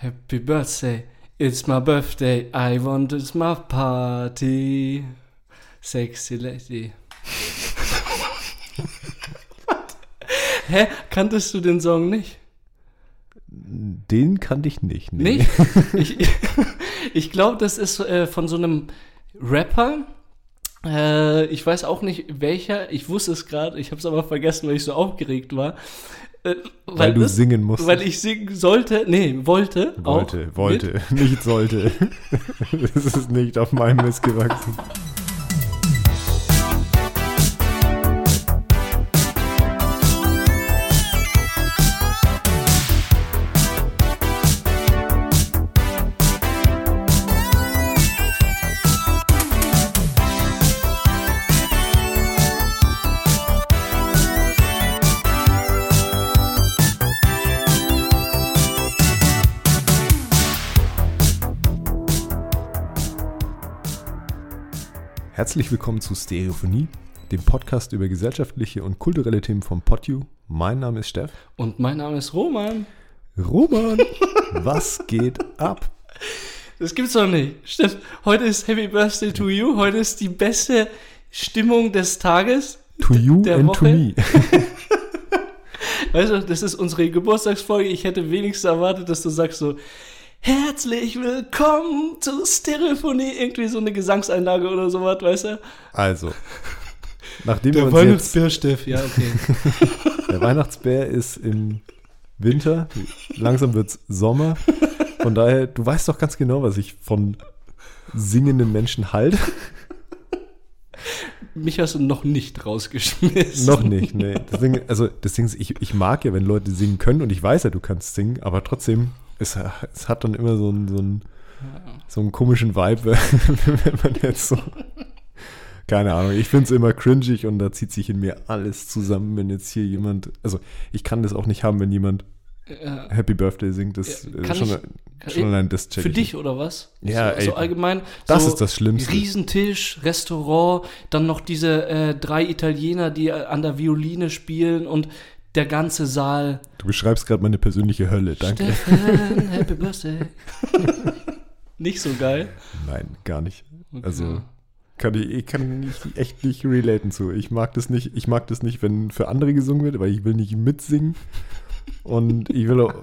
Happy birthday, it's my birthday, I want it's my party. Sexy lady. Hä? Kanntest du den Song nicht? Den kannte ich nicht. Nee. Nicht? ich ich glaube, das ist äh, von so einem Rapper. Äh, ich weiß auch nicht welcher. Ich wusste es gerade. Ich habe es aber vergessen, weil ich so aufgeregt war. Äh, Weil du singen musstest. Weil ich singen sollte. Nee, wollte. Wollte, wollte, nicht sollte. das ist nicht auf meinem Mist gewachsen. Herzlich willkommen zu Stereophonie, dem Podcast über gesellschaftliche und kulturelle Themen vom PodU. Mein Name ist Steff. Und mein Name ist Roman. Roman, was geht ab? Das gibt's doch nicht. Steff, heute ist Happy Birthday to you. Heute ist die beste Stimmung des Tages. To you der and Woche. to me. Weißt du, das ist unsere Geburtstagsfolge. Ich hätte wenigstens erwartet, dass du sagst so, herzlich willkommen zu Stereophonie. Irgendwie so eine Gesangseinlage oder sowas, weißt du? Also, nachdem wir uns jetzt, Steff. Ja, okay. der Weihnachtsbär ist im Winter, langsam wird's Sommer. Von daher, du weißt doch ganz genau, was ich von singenden Menschen halte. Mich hast du noch nicht rausgeschmissen. Noch nicht, nee. Deswegen, also, deswegen, ich, ich mag ja, wenn Leute singen können und ich weiß ja, du kannst singen, aber trotzdem, es, es hat dann immer so einen, so einen, so einen komischen Vibe, wenn man jetzt so. Keine Ahnung, ich finde es immer cringig und da zieht sich in mir alles zusammen, wenn jetzt hier jemand. Also, ich kann das auch nicht haben, wenn jemand Ja. Happy Birthday singt. Das Ja, ist kann schon, ich- schon allein das check Für ich dich oder was? Ja, so, ey, so allgemein. Das so ist das Schlimmste. Riesentisch, Restaurant, dann noch diese äh, drei Italiener, die äh, an der Violine spielen und der ganze Saal. Du beschreibst gerade meine persönliche Hölle, danke. Steffen, Happy Birthday. nicht so geil. Nein, gar nicht. Okay. Also kann ich, ich kann nicht, echt nicht relaten zu. Ich mag das nicht, ich mag das nicht, wenn für andere gesungen wird, weil ich will nicht mitsingen. Und ich will auch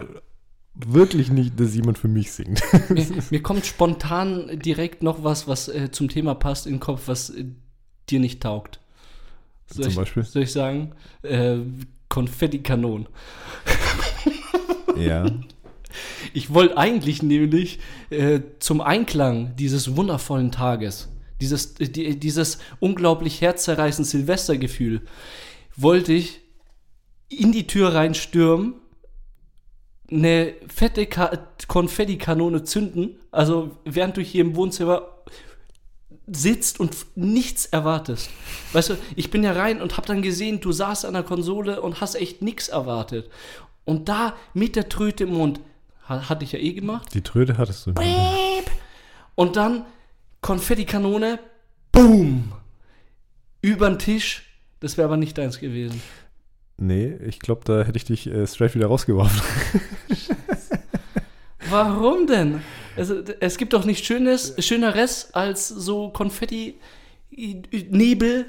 wirklich nicht, dass jemand für mich singt. mir, mir kommt spontan direkt noch was, was äh, zum Thema passt in den Kopf, was äh, dir nicht taugt. Soll Zum ich, Beispiel? Soll ich sagen? Äh, Konfettikanonen. Ja. Ich wollte eigentlich nämlich äh, zum Einklang dieses wundervollen Tages, dieses, äh, die, dieses unglaublich herzzerreißende Silvestergefühl, wollte ich in die Tür reinstürmen, eine fette Ka Konfettikanone zünden, also während du hier im Wohnzimmer sitzt und nichts erwartest. Weißt du, ich bin ja rein und hab dann gesehen, du saßt an der Konsole und hast echt nichts erwartet. Und da mit der Tröte im Mund, ha- hatte ich ja eh gemacht, Die Tröte hattest du. Piep. und dann Konfettikanone, boom, übern Tisch. Das wäre aber nicht deins gewesen. Nee, ich glaube, da hätte ich dich äh, straight wieder rausgeworfen. Warum denn? Also, d- es gibt doch nichts Schönes, Schöneres als so Konfetti-Nebel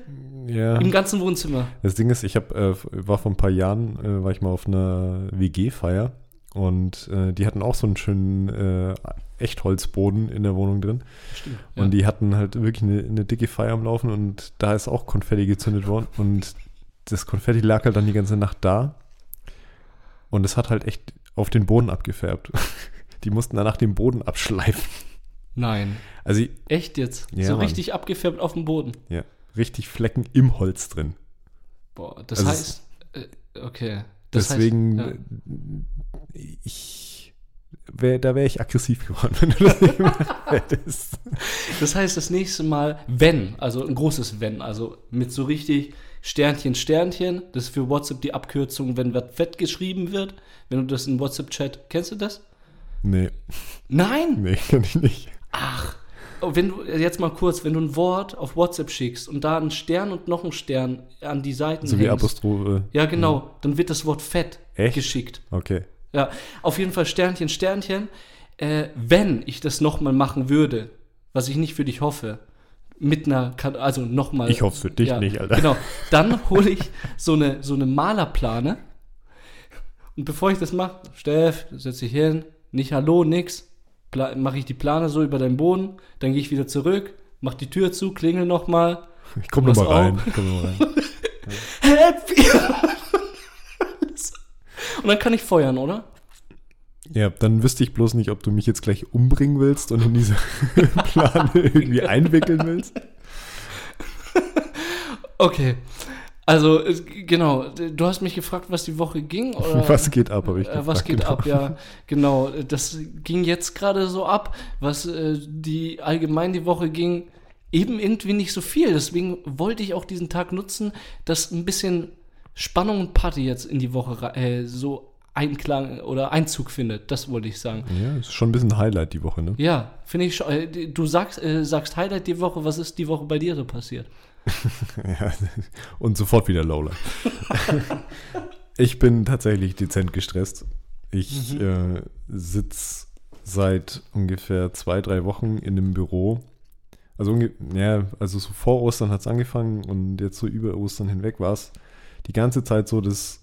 Ja. im ganzen Wohnzimmer. Das Ding ist, ich hab, äh, war vor ein paar Jahren, äh, war ich mal auf einer WG-Feier und äh, die hatten auch so einen schönen äh, Echtholzboden in der Wohnung drin. Stimmt. Und die hatten halt wirklich eine, eine dicke Feier am Laufen und da ist auch Konfetti gezündet worden und das Konfetti lag halt dann die ganze Nacht da und es hat halt echt auf den Boden abgefärbt. Die mussten danach den Boden abschleifen. Nein. Also Echt jetzt? Ja, so Mann. richtig abgefärbt auf dem Boden. ja, richtig Flecken im Holz drin. Boah, das Also heißt. Äh, okay. Das Deswegen, heißt, äh, ich wär, da wäre ich aggressiv geworden, wenn du das nicht gemacht hättest. ja. das heißt, das nächste Mal, wenn, also ein großes Wenn, also mit so richtig Sternchen, Sternchen, das ist für WhatsApp die Abkürzung, wenn was fett geschrieben wird, wenn du das in WhatsApp-Chat, kennst du das? Nee, Nein! nee, kann ich nicht. Ach, oh, wenn du, jetzt mal kurz, wenn du ein Wort auf WhatsApp schickst und da einen Stern und noch einen Stern an die Seiten So wie Apostrophe. Ja, genau, dann wird das Wort fett Echt? geschickt. Okay. Ja, auf jeden Fall Sternchen, Sternchen. Äh, wenn ich das nochmal machen würde, was ich nicht für dich hoffe, mit einer, also nochmal. Ich hoffe für dich nicht, Alter. Genau, dann hole ich so eine, so eine Malerplane. Und bevor ich das mache, Steff, setz dich hin, nicht Hallo, nix, mache ich die Plane so über deinen Boden, dann gehe ich wieder zurück, mach die Tür zu, klingel nochmal. Ich komme nochmal rein. Ich komm noch mal rein. Happy! Und dann kann ich feuern, oder? Ja, dann wüsste ich bloß nicht, ob du mich jetzt gleich umbringen willst und in diese Plane irgendwie einwickeln willst. Okay. Also, genau, du hast mich gefragt, was die Woche ging. Oder? Was geht ab, habe ich Äh, was gefragt, geht genau. ab, ja, genau. Das ging jetzt gerade so ab, was äh, die allgemein die Woche ging, eben irgendwie nicht so viel. Deswegen wollte ich auch diesen Tag nutzen, dass ein bisschen Spannung und Party jetzt in die Woche äh, so Einklang oder Einzug findet. Das wollte ich sagen. Ja, ist schon ein bisschen Highlight die Woche, ne? Ja, finde ich schon. äh, Du sagst, äh, sagst Highlight die Woche. Was ist die Woche bei dir so passiert? Ja, und sofort wieder Lowlight. ich bin tatsächlich dezent gestresst. Ich äh, sitze seit ungefähr zwei, drei Wochen in einem Büro. Also, ja, also so vor Ostern hat es angefangen und jetzt so über Ostern hinweg war es die ganze Zeit so, dass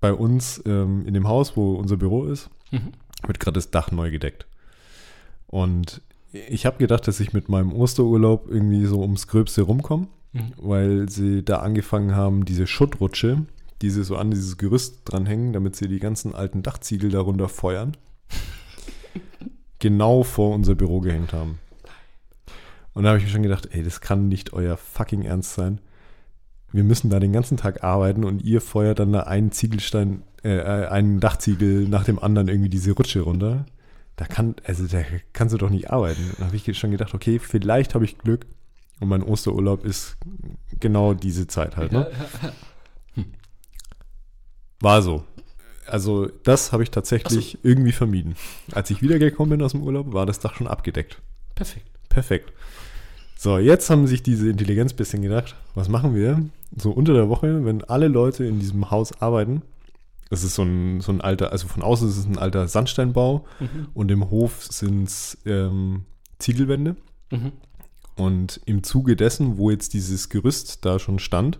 bei uns ähm, in dem Haus, wo unser Büro ist, Mhm. wird gerade das Dach neu gedeckt. Und ich habe gedacht, dass ich mit meinem Osterurlaub irgendwie so ums Gröbste rumkomme, Mhm. weil sie da angefangen haben, diese Schuttrutsche, die sie so an dieses Gerüst dranhängen, damit sie die ganzen alten Dachziegel darunter feuern, genau vor unser Büro gehängt haben. Und da habe ich mir schon gedacht, ey, das kann nicht euer fucking Ernst sein. Wir müssen da den ganzen Tag arbeiten und ihr feuert dann da einen Ziegelstein, äh, einen Dachziegel nach dem anderen irgendwie diese Rutsche runter. Da kann, also da kannst du doch nicht arbeiten. Da habe ich schon gedacht, okay, vielleicht habe ich Glück und mein Osterurlaub ist genau diese Zeit halt. Ne? War so. Also das habe ich tatsächlich irgendwie vermieden. Als ich wiedergekommen bin aus dem Urlaub, war das Dach schon abgedeckt. Perfekt. Perfekt. So, jetzt haben sich diese Intelligenz ein bisschen gedacht, was machen wir? So unter der Woche, wenn alle Leute in diesem Haus arbeiten, das ist so ein, so ein alter, also von außen ist es ein alter Sandsteinbau Mhm. und im Hof sind es ähm, Ziegelwände. Mhm. Und im Zuge dessen, wo jetzt dieses Gerüst da schon stand,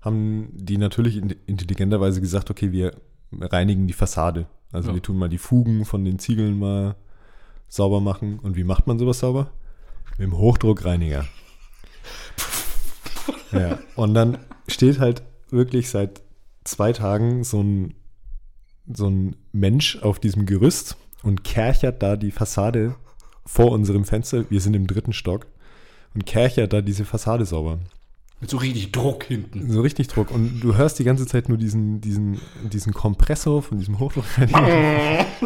haben die natürlich in- intelligenterweise gesagt, okay, wir reinigen die Fassade. Also Ja. wir tun mal die Fugen von den Ziegeln mal sauber machen. Und wie macht man sowas sauber? Mit dem Hochdruckreiniger. ja, und dann steht halt wirklich seit zwei Tagen so ein, so ein Mensch auf diesem Gerüst und kerchert da die Fassade vor unserem Fenster. Wir sind im dritten Stock und kerchert da diese Fassade sauber. Mit so richtig Druck hinten. So richtig Druck. Und du hörst die ganze Zeit nur diesen, diesen, diesen Kompressor von diesem Hochdruckreiniger.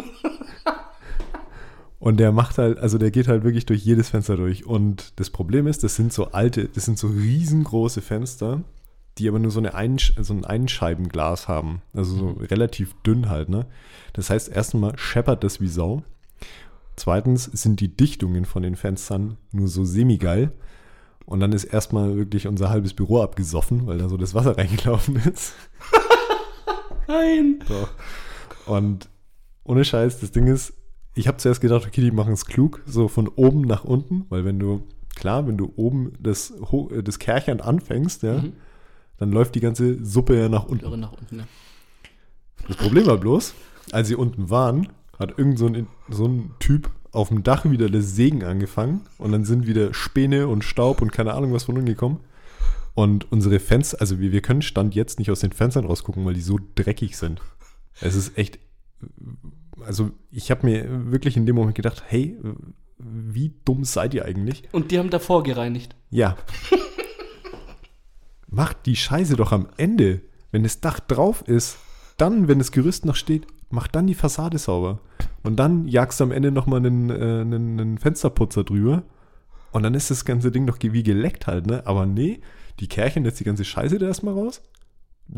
Und der macht halt, also der geht halt wirklich durch jedes Fenster durch. Und das Problem ist, das sind so alte, das sind so riesengroße Fenster, die aber nur so, eine Einsch so ein Einscheibenglas haben. Also so relativ dünn halt, ne? Das heißt, erstmal scheppert das wie Sau. Zweitens sind die Dichtungen von den Fenstern nur so semi-geil. Und dann ist erstmal wirklich unser halbes Büro abgesoffen, weil da so das Wasser reingelaufen ist. Nein. So. Und ohne Scheiß, das Ding ist, ich habe zuerst gedacht, okay, die machen es klug, so von oben nach unten, weil wenn du, klar, wenn du oben das, äh, das Kärchern anfängst, ja, Mhm. dann läuft die ganze Suppe ja nach unten. nach unten, ne? Das Problem war bloß, als sie unten waren, hat irgend so ein, so ein Typ auf dem Dach wieder das Sägen angefangen und dann sind wieder Späne und Staub und keine Ahnung was von unten gekommen. Und unsere Fenster, also wir, wir können Stand jetzt nicht aus den Fenstern rausgucken, weil die so dreckig sind. Es ist echt, also ich habe mir wirklich in dem Moment gedacht, hey, wie dumm seid ihr eigentlich? Und die haben davor gereinigt. Ja. Macht die Scheiße doch am Ende. Wenn das Dach drauf ist, dann, wenn das Gerüst noch steht, mach dann die Fassade sauber. Und dann jagst du am Ende nochmal einen, äh, einen, einen Fensterputzer drüber. Und dann ist das ganze Ding doch wie geleckt halt, ne? Aber nee, die kärchen jetzt die ganze Scheiße da erstmal raus.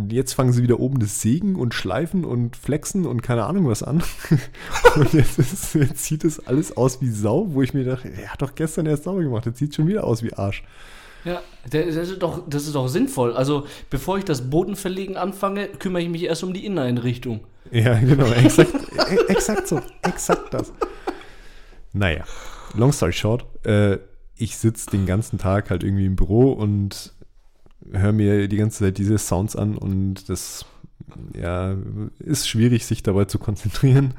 Jetzt fangen sie wieder oben das Sägen und Schleifen und Flexen und keine Ahnung was an. und jetzt, ist, jetzt sieht es alles aus wie Sau, wo ich mir dachte, er hat doch gestern erst sauber gemacht, jetzt sieht schon wieder aus wie Arsch. Ja, das ist, doch, das ist doch sinnvoll. Also, bevor ich das Bodenverlegen anfange, kümmere ich mich erst um die Inneneinrichtung. Ja, genau, exakt, e- exakt so, exakt das. Naja, long story short, äh, ich sitze den ganzen Tag halt irgendwie im Büro und höre mir die ganze Zeit diese Sounds an und das ja, ist schwierig, sich dabei zu konzentrieren.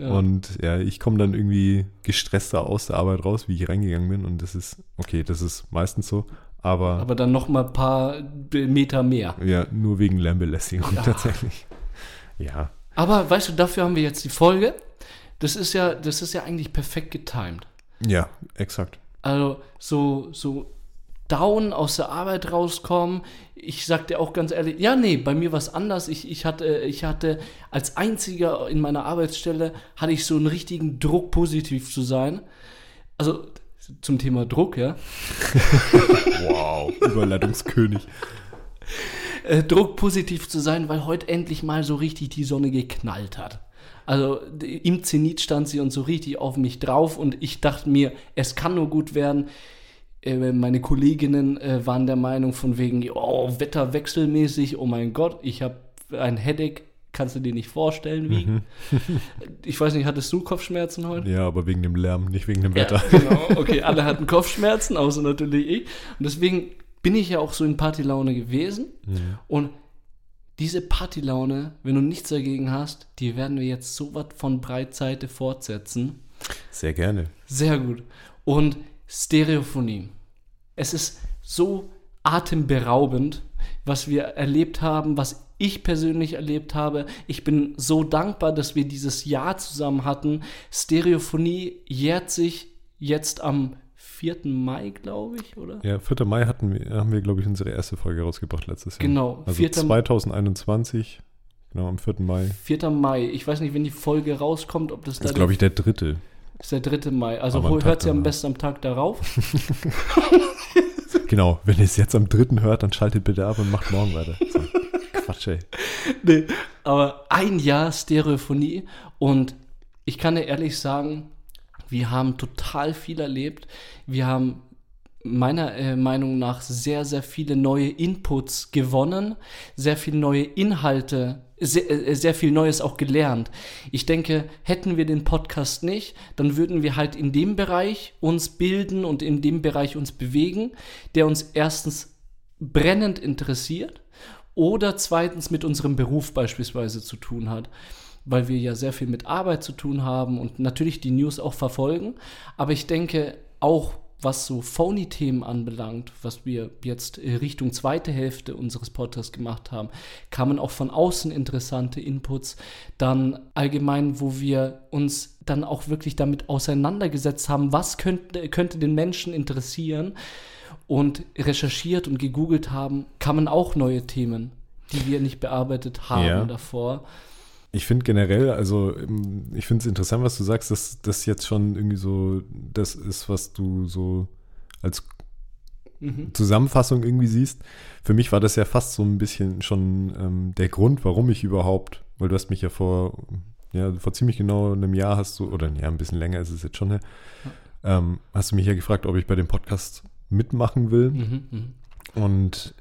Ja. Und ja, ich komme dann irgendwie gestresster aus der Arbeit raus, wie ich reingegangen bin. Und das ist, okay, das ist meistens so. Aber, aber dann noch mal ein paar Meter mehr. Ja, nur wegen Lärmbelästigung ja. tatsächlich. Ja. Aber weißt du, dafür haben wir jetzt die Folge. Das ist ja, das ist ja eigentlich perfekt getimed. Ja, exakt. Also so, so down aus der Arbeit rauskommen. Ich sagte auch ganz ehrlich, ja, nee, bei mir war es anders. Ich, ich, hatte, ich hatte als einziger in meiner Arbeitsstelle, hatte ich so einen richtigen Druck, positiv zu sein. Also zum Thema Druck, ja. wow, Überleitungskönig. Äh, Druck, positiv zu sein, weil heute endlich mal so richtig die Sonne geknallt hat. Also im Zenit stand sie und so richtig auf mich drauf und ich dachte mir, es kann nur gut werden. Äh, meine Kolleginnen äh, waren der Meinung von wegen, oh, wetterwechselmäßig, oh mein Gott, ich habe ein Headache, kannst du dir nicht vorstellen, wie. Mhm. ich weiß nicht, hattest du Kopfschmerzen heute? Ja, aber wegen dem Lärm, nicht wegen dem Wetter. Ja, genau, okay, alle hatten Kopfschmerzen, außer natürlich ich. Und deswegen bin ich ja auch so in Partylaune gewesen. Mhm. Und diese Partylaune, wenn du nichts dagegen hast, die werden wir jetzt so was von Breitseite fortsetzen. Sehr gerne. Sehr gut. Und Stereophonie. Es ist so atemberaubend, was wir erlebt haben, was ich persönlich erlebt habe. Ich bin so dankbar, dass wir dieses Jahr zusammen hatten. Stereophonie jährt sich jetzt am 4. Mai, glaube ich, oder? Ja, 4. Mai hatten wir, haben wir, glaube ich, unsere erste Folge rausgebracht letztes Jahr. Genau. Also 4. 2021, genau, am 4. Mai. 4. Mai. Ich weiß nicht, wenn die Folge rauskommt, ob das, das da. ist, glaube ich, der dritte. Ist der 3. Mai. Also hört sie am besten am Tag darauf. genau, wenn ihr es jetzt am 3. hört, dann schaltet bitte ab und macht morgen weiter. So. Quatsch, ey. Nee, aber ein Jahr Stereophonie und ich kann dir ehrlich sagen, wir haben total viel erlebt. Wir haben meiner äh, Meinung nach sehr, sehr viele neue Inputs gewonnen, sehr viele neue Inhalte sehr, äh, sehr viel Neues auch gelernt. Ich denke, hätten wir den Podcast nicht, dann würden wir halt in dem Bereich uns bilden und in dem Bereich uns bewegen, der uns erstens brennend interessiert oder zweitens mit unserem Beruf beispielsweise zu tun hat weil wir ja sehr viel mit Arbeit zu tun haben und natürlich die News auch verfolgen. Aber ich denke, auch was so Phony-Themen anbelangt, was wir jetzt Richtung zweite Hälfte unseres Podcasts gemacht haben, kamen auch von außen interessante Inputs. Dann allgemein, wo wir uns dann auch wirklich damit auseinandergesetzt haben, was könnte, könnte den Menschen interessieren und recherchiert und gegoogelt haben, kamen auch neue Themen, die wir nicht bearbeitet haben ja. davor. Ich finde generell, also ähm, ich finde es interessant, was du sagst, dass das jetzt schon irgendwie so das ist, was du so als mhm. Zusammenfassung irgendwie siehst. Für mich war das ja fast so ein bisschen schon ähm, der Grund, warum ich überhaupt, weil du hast mich ja vor, ja, vor ziemlich genau einem Jahr hast du, oder ja, ein bisschen länger ist es jetzt schon her, ähm, hast du mich ja gefragt, ob ich bei dem Podcast mitmachen will. Mhm, mh. Und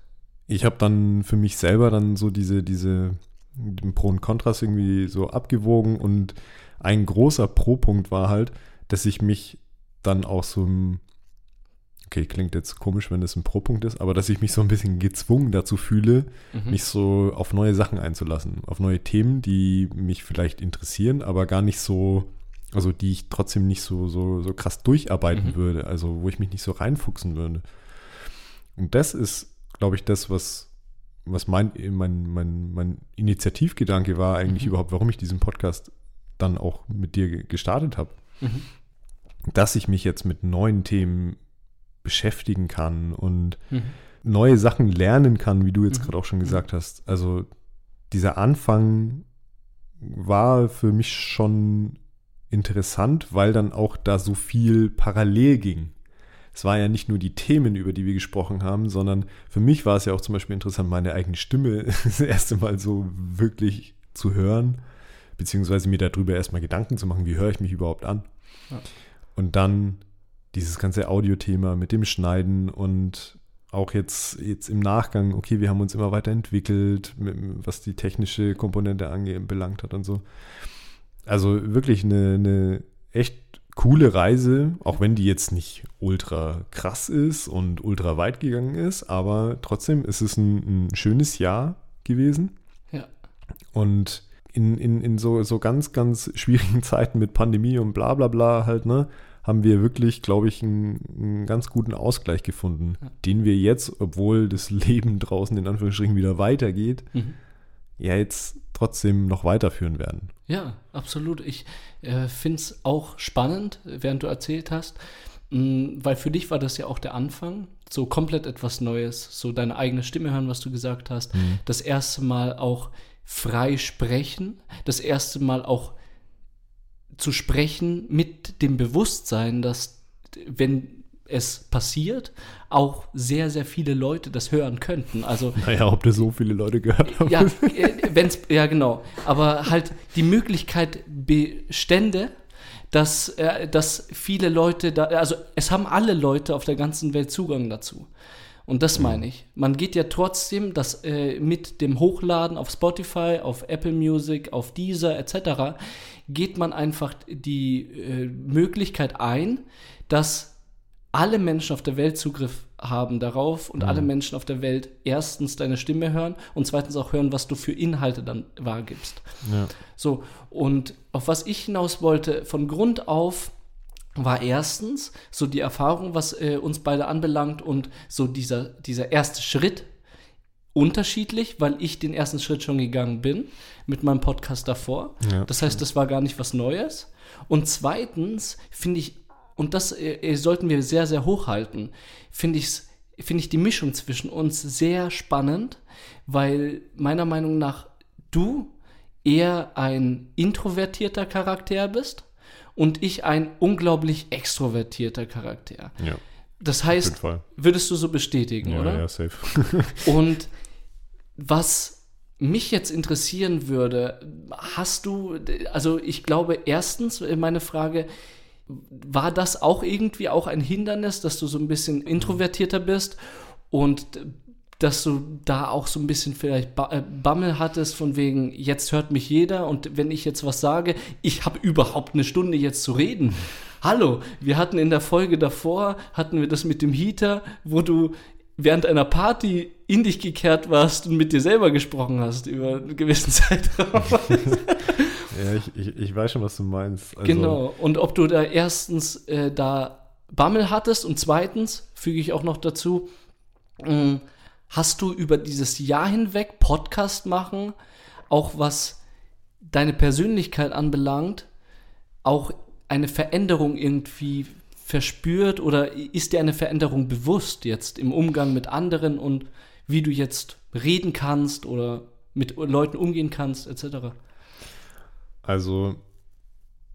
ich habe dann für mich selber dann so diese, diese den Pro und Kontras irgendwie so abgewogen und ein großer Pro-Punkt war halt, dass ich mich dann auch so ein, okay, klingt jetzt komisch, wenn das ein Pro-Punkt ist, aber dass ich mich so ein bisschen gezwungen dazu fühle, mhm. mich so auf neue Sachen einzulassen, auf neue Themen, die mich vielleicht interessieren, aber gar nicht so, also die ich trotzdem nicht so, so, so krass durcharbeiten mhm. würde, also wo ich mich nicht so reinfuchsen würde. Und das ist, glaube ich, das, was was mein, mein, mein, mein Initiativgedanke war eigentlich mhm. überhaupt, warum ich diesen Podcast dann auch mit dir gestartet habe. Mhm. Dass ich mich jetzt mit neuen Themen beschäftigen kann und mhm. neue Sachen lernen kann, wie du jetzt mhm. gerade auch schon gesagt hast. Also dieser Anfang war für mich schon interessant, weil dann auch da so viel parallel ging es war ja nicht nur die Themen, über die wir gesprochen haben, sondern für mich war es ja auch zum Beispiel interessant, meine eigene Stimme das erste Mal so wirklich zu hören, beziehungsweise mir darüber erstmal Gedanken zu machen, wie höre ich mich überhaupt an. Ja. Und dann dieses ganze Audiothema mit dem Schneiden und auch jetzt, jetzt im Nachgang, okay, wir haben uns immer weiterentwickelt, was die technische Komponente anbelangt hat und so. Also wirklich eine, eine echt coole Reise, auch wenn die jetzt nicht ultra krass ist und ultra weit gegangen ist, aber trotzdem ist es ein, ein schönes Jahr gewesen. Ja. Und in, in, in so, so ganz, ganz schwierigen Zeiten mit Pandemie und bla bla bla halt, ne, haben wir wirklich, glaube ich, einen, einen, ganz guten Ausgleich gefunden, ja. den wir jetzt, obwohl das Leben draußen in Anführungsstrichen wieder weitergeht, mhm. ja jetzt trotzdem noch weiterführen werden. Ja, absolut. Ich äh, finde es auch spannend, während du erzählt hast, mh, mm, weil für dich war das ja auch der Anfang, so komplett etwas Neues, so deine eigene Stimme hören, was du gesagt hast, mhm. das erste Mal auch frei sprechen, das erste Mal auch zu sprechen mit dem Bewusstsein, dass wenn es passiert, auch sehr, sehr viele Leute das hören könnten. Also, naja, ob das so viele Leute gehört haben. Ja, äh, wenn's, ja, genau. Aber halt die Möglichkeit bestände, dass, äh, dass viele Leute da, also es haben alle Leute auf der ganzen Welt Zugang dazu. Und das meine ich. Man geht ja trotzdem das äh, mit dem Hochladen auf Spotify, auf Apple Music, auf Deezer etc. geht man einfach die äh, Möglichkeit ein, dass alle Menschen auf der Welt Zugriff haben darauf und mhm. alle Menschen auf der Welt erstens deine Stimme hören und zweitens auch hören, was du für Inhalte dann wahrgibst. Ja. So, und auf was ich hinaus wollte, von Grund auf war erstens so die Erfahrung, was äh, uns beide anbelangt und so dieser, dieser erste Schritt unterschiedlich, weil ich den ersten Schritt schon gegangen bin mit meinem Podcast davor. Ja, das heißt, das war gar nicht was Neues. Und zweitens finde ich, und das äh, sollten wir sehr, sehr hochhalten, finde ich finde ich die Mischung zwischen uns sehr spannend, weil meiner Meinung nach du eher ein introvertierter Charakter bist und ich ein unglaublich extrovertierter Charakter. Ja. Das heißt, würdest du so bestätigen, ja, oder? Ja, safe. und was mich jetzt interessieren würde, hast du, also ich glaube, erstens meine Frage, war das auch irgendwie auch ein Hindernis, dass du so ein bisschen introvertierter bist und dass du da auch so ein bisschen vielleicht äh, Bammel hattest von wegen, jetzt hört mich jeder und wenn ich jetzt was sage, ich habe überhaupt eine Stunde jetzt zu reden. Hallo, wir hatten in der Folge davor, hatten wir das mit dem Heater, wo du während einer Party in dich gekehrt warst und mit dir selber gesprochen hast über einen gewissen Zeitraum. ja, ich, ich, ich, weiß schon, was du meinst. Also genau, und ob du da erstens äh, da Bammel hattest und zweitens, füge ich auch noch dazu, mh, mm, hast du über dieses Jahr hinweg Podcast machen, auch was deine Persönlichkeit anbelangt, auch eine Veränderung irgendwie verspürt oder ist dir eine Veränderung bewusst jetzt im Umgang mit anderen und wie du jetzt reden kannst oder mit Leuten umgehen kannst, etc.? Also,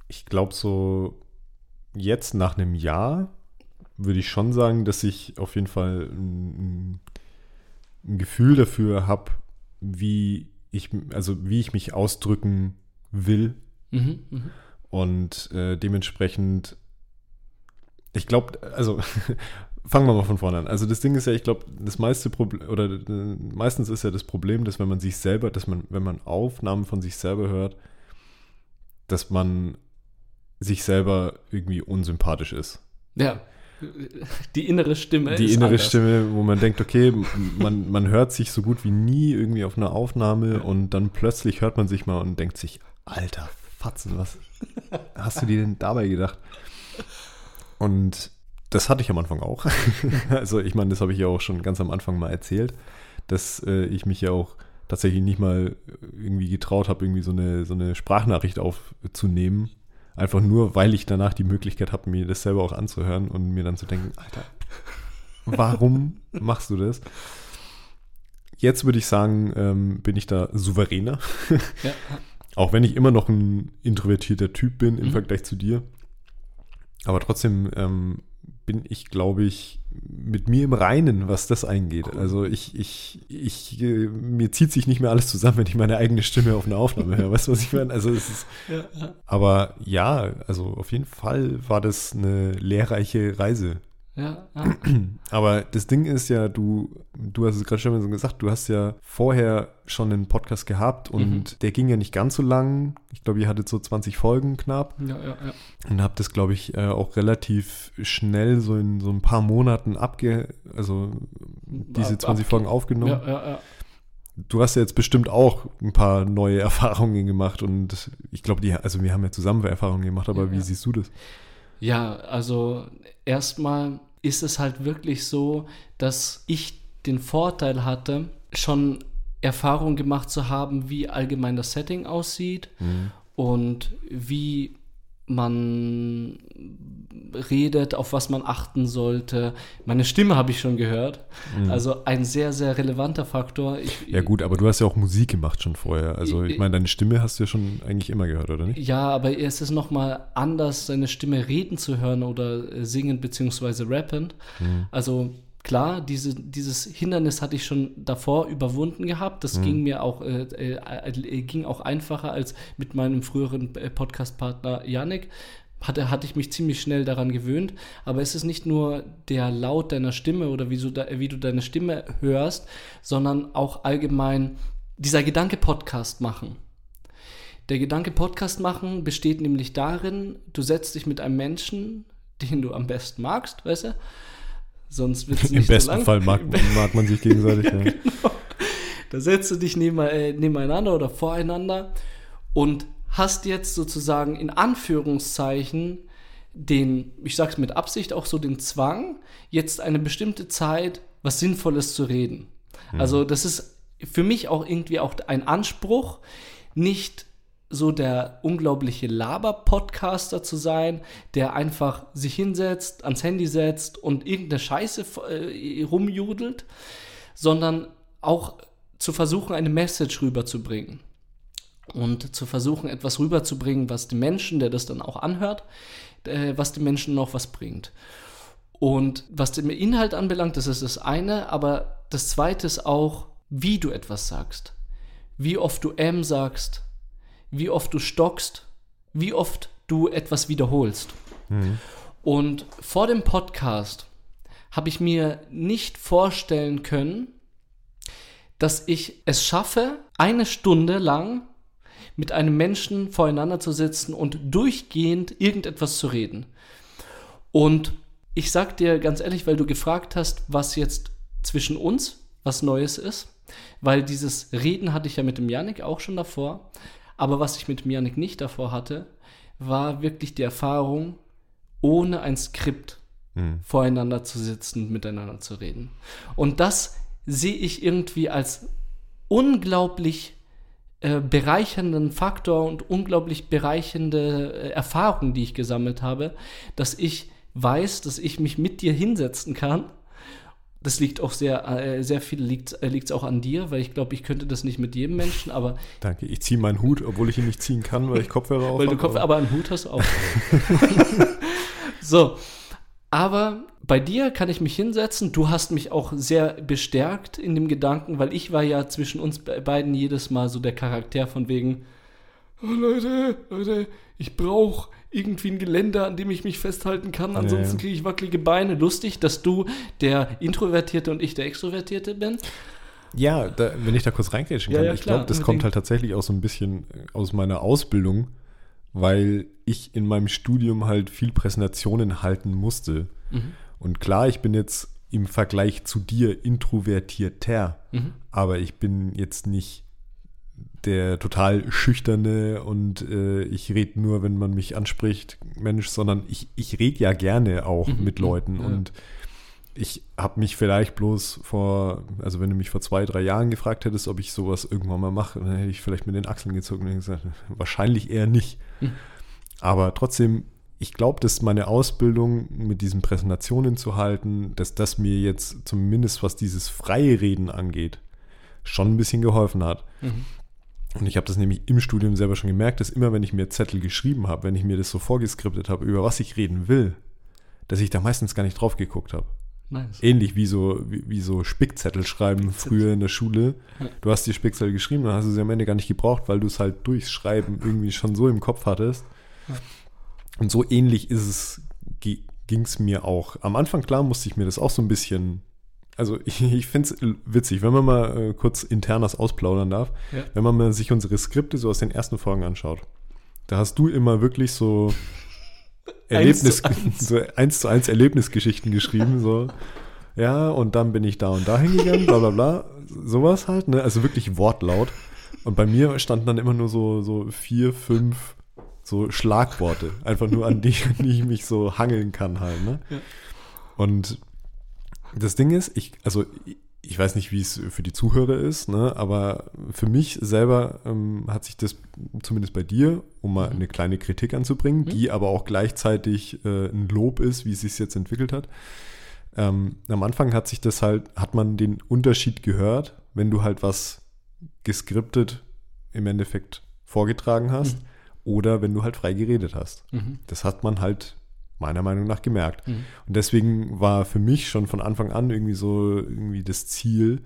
ich glaube, so jetzt nach einem Jahr würde ich schon sagen, dass ich auf jeden Fall ein, ein Gefühl dafür habe, wie ich, also wie ich mich ausdrücken will. Mhm, mh. Und äh, dementsprechend, ich glaube, also fangen wir mal von vorne an. Also das Ding ist ja, ich glaube, das meiste Problem oder äh, meistens ist ja das Problem, dass wenn man sich selber, dass man, wenn man Aufnahmen von sich selber hört, dass man sich selber irgendwie unsympathisch ist. Ja. Die innere Stimme. Die innere anders. Stimme, wo man denkt, okay, man, man hört sich so gut wie nie irgendwie auf einer Aufnahme und dann plötzlich hört man sich mal und denkt sich, alter Fatzen, was hast du dir denn dabei gedacht? Und das hatte ich am Anfang auch. also ich meine, das habe ich ja auch schon ganz am Anfang mal erzählt, dass äh, ich mich ja auch tatsächlich nicht mal irgendwie getraut habe, irgendwie so eine, so eine Sprachnachricht aufzunehmen Einfach nur, weil ich danach die Möglichkeit habe, mir das selber auch anzuhören und mir dann zu denken, Alter, warum machst du das? Jetzt würde ich sagen, ähm, bin ich da souveräner. Ja. Auch wenn ich immer noch ein introvertierter Typ bin im mhm. Vergleich zu dir. Aber trotzdem ähm, bin ich, glaube ich, mit mir im Reinen, was das eingeht. Cool. Also ich, ich, ich, äh, mir zieht sich nicht mehr alles zusammen, wenn ich meine eigene Stimme auf einer Aufnahme höre. Weißt du, was ich meine? Also es ist, ja, ja. aber ja, also auf jeden Fall war das eine lehrreiche Reise Ja, ja. Aber das Ding ist ja, du, du hast es gerade schon gesagt, du hast ja vorher schon einen Podcast gehabt und Mhm. der ging ja nicht ganz so lang. Ich glaube, ihr hattet so 20 Folgen knapp ja, ja, ja. und habt das, glaube ich, äh, auch relativ schnell so in so ein paar Monaten abge, also diese Ab- 20 abge- Folgen aufgenommen. ja, ja, ja. Du hast ja jetzt bestimmt auch ein paar neue Erfahrungen gemacht und ich glaube, die, also wir haben ja zusammen Erfahrungen gemacht, aber Ja, wie ja. siehst du das? Ja, also erstmal ist es halt wirklich so, dass ich den Vorteil hatte, schon Erfahrung gemacht zu haben, wie allgemein das Setting aussieht und wie man redet, auf was man achten sollte. Meine Stimme habe ich schon gehört. Also ein sehr, sehr relevanter Faktor. Ich, Ja gut, aber du hast ja auch Musik gemacht schon vorher. Also ich Ich- meine, deine Stimme hast du ja schon eigentlich immer gehört, oder nicht? Ja, aber es ist nochmal anders, seine Stimme reden zu hören oder singen beziehungsweise rappen. Also klar, diese, dieses Hindernis hatte ich schon davor überwunden gehabt. Das ging mir auch, äh, äh, äh, ging auch einfacher als mit meinem früheren äh, Podcast-Partner Yannick. Hatte, hatte ich mich ziemlich schnell daran gewöhnt. Aber es ist nicht nur der Laut deiner Stimme oder wie, so da, wie du deine Stimme hörst, sondern auch allgemein dieser Gedanke Podcast machen. Der Gedanke Podcast machen besteht nämlich darin, du setzt dich mit einem Menschen, den du am besten magst, weißt du? Sonst wird es nicht Im so besten lang. Fall mag, mag man sich gegenseitig. ja. Da setzt du dich äh, nebeneinander oder voreinander und hast jetzt sozusagen in Anführungszeichen den, ich sag's mit Absicht auch so den Zwang, jetzt eine bestimmte Zeit was Sinnvolles zu reden. Also das ist für mich auch irgendwie auch ein Anspruch, nicht so der unglaubliche Laber-Podcaster zu sein, der einfach sich hinsetzt, ans Handy setzt und irgendeine Scheiße äh, rumjudelt, sondern auch zu versuchen, eine Message rüberzubringen. Und zu versuchen, etwas rüberzubringen, was dem Menschen, der das dann auch anhört, äh, was dem Menschen noch was bringt. Und was den Inhalt anbelangt, das ist das eine, aber das zweite ist auch, wie du etwas sagst. Wie oft du M sagst, wie oft du stockst, wie oft du etwas wiederholst. Und vor dem Podcast habe ich mir nicht vorstellen können, dass ich es schaffe, eine Stunde lang mit einem Menschen voreinander zu sitzen und durchgehend irgendetwas zu reden. Und ich sag dir ganz ehrlich, weil du gefragt hast, was jetzt zwischen uns was Neues ist, weil dieses Reden hatte ich ja mit dem Yannick auch schon davor, aber was ich mit dem Yannick nicht davor hatte, war wirklich die Erfahrung, ohne ein Skript voreinander zu sitzen und miteinander zu reden. Und das sehe ich irgendwie als unglaublich äh, bereichernden Faktor und unglaublich bereichernde äh, Erfahrung, die ich gesammelt habe, dass ich weiß, dass ich mich mit dir hinsetzen kann. Das liegt auch sehr, äh, sehr viel liegt äh, liegt's auch an dir, weil ich glaube, ich könnte das nicht mit jedem Menschen, aber Danke. Ich ziehe meinen Hut, obwohl ich ihn nicht ziehen kann, weil ich Kopfhörer auf weil du hab, Kopf, aber einen Hut hast du auch. so, aber bei dir kann ich mich hinsetzen. Du hast mich auch sehr bestärkt in dem Gedanken, weil ich war ja zwischen uns be- beiden jedes Mal so der Charakter von wegen, oh, Leute, Leute, ich brauche irgendwie ein Geländer, an dem ich mich festhalten kann, ansonsten ja. kriege ich wackelige Beine. Lustig, dass du der Introvertierte und ich der Extrovertierte bin. Ja, da, wenn ich da kurz reingrätschen Ja, kann, ja, ich klar, glaube, das kommt halt tatsächlich auch so ein bisschen äh, aus meiner Ausbildung, weil ich in meinem Studium halt viel Präsentationen halten musste. Mhm. Und klar, ich bin jetzt im Vergleich zu dir introvertierter, Mhm. aber ich bin jetzt nicht der total schüchterne und äh, ich rede nur, wenn man mich anspricht, Mensch, sondern ich, ich rede ja gerne auch Mhm, mit Leuten ja. und ich habe mich vielleicht bloß vor, also wenn du mich vor zwei, drei Jahren gefragt hättest, ob ich sowas irgendwann mal mache, dann hätte ich vielleicht mit den Achseln gezogen und gesagt, wahrscheinlich eher nicht. Mhm. Aber trotzdem, ich glaube, dass meine Ausbildung mit diesen Präsentationen zu halten, dass das mir jetzt zumindest was dieses freie Reden angeht, schon ein bisschen geholfen hat. Mhm. Und ich habe das nämlich im Studium selber schon gemerkt, dass immer, wenn ich mir Zettel geschrieben habe, wenn ich mir das so vorgeskriptet habe, über was ich reden will, dass ich da meistens gar nicht drauf geguckt habe. Nice. Ähnlich wie so, wie, wie so Spickzettel schreiben früher in der Schule. Du hast die Spickzettel geschrieben, dann hast du sie am Ende gar nicht gebraucht, weil du es halt durchs Schreiben irgendwie schon so im Kopf hattest. Ja. Und so ähnlich ist es, ging es mir auch. Am Anfang, klar, musste ich mir das auch so ein bisschen. Also ich, ich finde es witzig, wenn man mal äh, kurz internas ausplaudern darf, Ja. wenn man mal sich unsere Skripte so aus den ersten Folgen anschaut. Da hast du immer wirklich so Erlebnis, Eins zu eins. so eins zu eins Erlebnisgeschichten geschrieben, so. Ja, und dann bin ich da und da hingegangen, bla bla bla. Sowas halt, ne? Also wirklich wortlaut. Und bei mir standen dann immer nur so, so vier, fünf so Schlagworte. Einfach nur an die, an die ich mich so hangeln kann halt, ne? Ja. Und das Ding ist, ich, also ich weiß nicht, wie es für die Zuhörer ist, ne, aber für mich selber ähm, hat sich das zumindest bei dir, um mal eine kleine Kritik anzubringen, die aber auch gleichzeitig äh, ein Lob ist, wie es sich jetzt entwickelt hat. Ähm, am Anfang hat sich das halt, hat man den Unterschied gehört, wenn du halt was geskriptet im Endeffekt vorgetragen hast oder wenn du halt frei geredet hast. Mhm. Das hat man halt meiner Meinung nach gemerkt. Mhm. Und deswegen war für mich schon von Anfang an irgendwie so irgendwie das Ziel,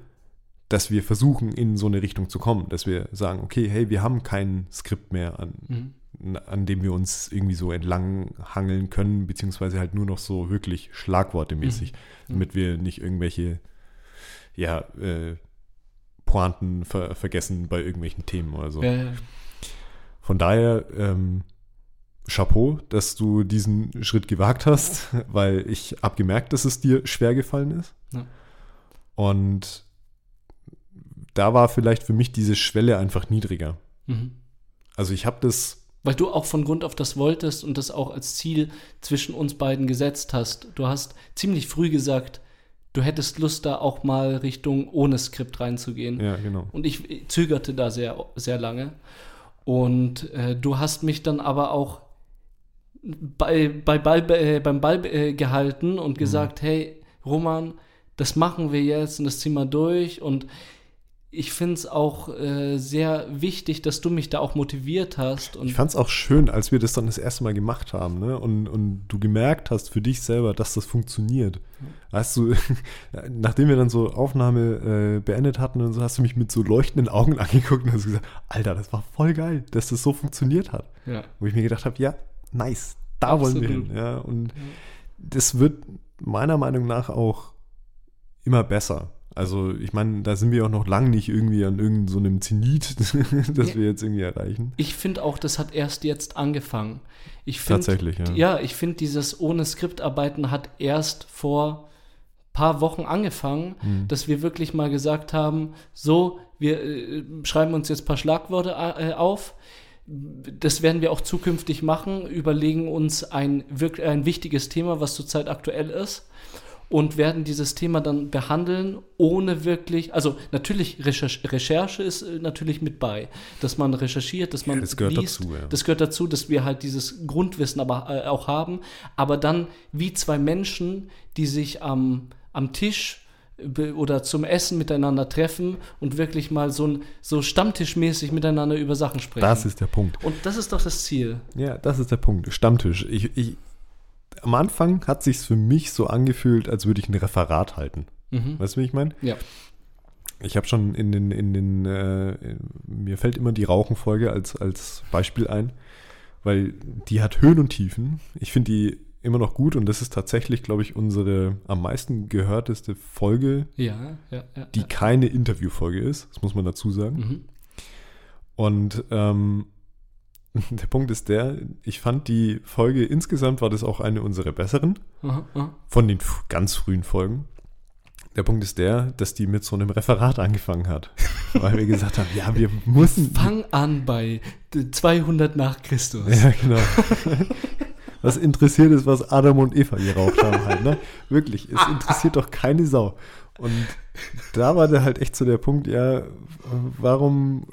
dass wir versuchen, in so eine Richtung zu kommen, dass wir sagen, okay, hey, wir haben kein Skript mehr, an, Mhm. an dem wir uns irgendwie so entlang hangeln können, beziehungsweise halt nur noch so wirklich Schlagworte-mäßig, Mhm. damit wir nicht irgendwelche, ja, äh, Pointen ver vergessen bei irgendwelchen Themen oder so. Ja. Von daher, ähm, Chapeau, dass du diesen Schritt gewagt hast, weil ich habe gemerkt, dass es dir schwer gefallen ist. Ja. Und da war vielleicht für mich diese Schwelle einfach niedriger. Mhm. Also ich habe das, Weil du auch von Grund auf das wolltest und das auch als Ziel zwischen uns beiden gesetzt hast. Du hast ziemlich früh gesagt, du hättest Lust, da auch mal Richtung ohne Skript reinzugehen. ja genau. Und ich zögerte da sehr, sehr lange. Und äh, du hast mich dann aber auch bei, bei Ball, äh, beim Ball äh, gehalten und gesagt, hey, Roman, das machen wir jetzt und das ziehen wir durch. Und ich finde es auch äh, sehr wichtig, dass du mich da auch motiviert hast. Und Ich fand es auch schön, als wir das dann das erste Mal gemacht haben, ne? Und, und du gemerkt hast für dich selber, dass das funktioniert. Hast du, nachdem wir dann so Aufnahme äh, beendet hatten und so, hast du mich mit so leuchtenden Augen angeguckt und hast gesagt, Alter, das war voll geil, dass das so funktioniert hat. ja. Wo ich mir gedacht habe, ja, nice, da wollen wir Absolut. hin. Ja, und das wird meiner Meinung nach auch immer besser. Also ich meine, da sind wir auch noch lange nicht irgendwie an irgendeinem so einem Zenit, das Ja. wir jetzt irgendwie erreichen. Ich finde auch, das hat erst jetzt angefangen. Ich find, Tatsächlich, ja. Ja, ich finde, dieses ohne Skriptarbeiten hat erst vor paar Wochen angefangen, Mhm. dass wir wirklich mal gesagt haben, so, wir äh, schreiben uns jetzt ein paar Schlagworte äh, auf. Das werden wir auch zukünftig machen, überlegen uns ein, ein wichtiges Thema, was zurzeit aktuell ist und werden dieses Thema dann behandeln, ohne wirklich, also natürlich Recherche, Recherche ist äh, natürlich mit bei, dass man recherchiert, dass man das gehört liest, dazu, ja. das gehört dazu, dass wir halt dieses Grundwissen aber äh, auch haben, aber dann wie zwei Menschen, die sich am, am Tisch oder zum Essen miteinander treffen und wirklich mal so, ein, so stammtischmäßig miteinander über Sachen sprechen. Das ist der Punkt. und das ist doch das Ziel. Ja, das ist der Punkt. Stammtisch. Ich, ich, am Anfang hat sich's für mich so angefühlt, als würde ich ein Referat halten. Mhm. Weißt du, wie ich meine? Ja. Ich habe schon in den, in den, äh, mir fällt immer die Rauchenfolge als, als Beispiel ein, weil die hat Höhen und Tiefen. Ich finde die immer noch gut und das ist tatsächlich, glaube ich, unsere am meisten gehörteste Folge, Ja, ja, ja. die keine Interviewfolge ist. Das muss man dazu sagen. Mhm. Und ähm, der Punkt ist der, ich fand die Folge insgesamt war das auch eine unserer besseren Aha, aha. von den ganz frühen Folgen. Der Punkt ist der, dass die mit so einem Referat angefangen hat, weil wir gesagt haben, ja, wir müssen. Fang an bei 200 nach Christus. Ja, genau. Was interessiert ist, was Adam und Eva geraucht haben halt, ne? Wirklich, es interessiert doch keine Sau. Und da war der halt echt so der Punkt, ja, warum,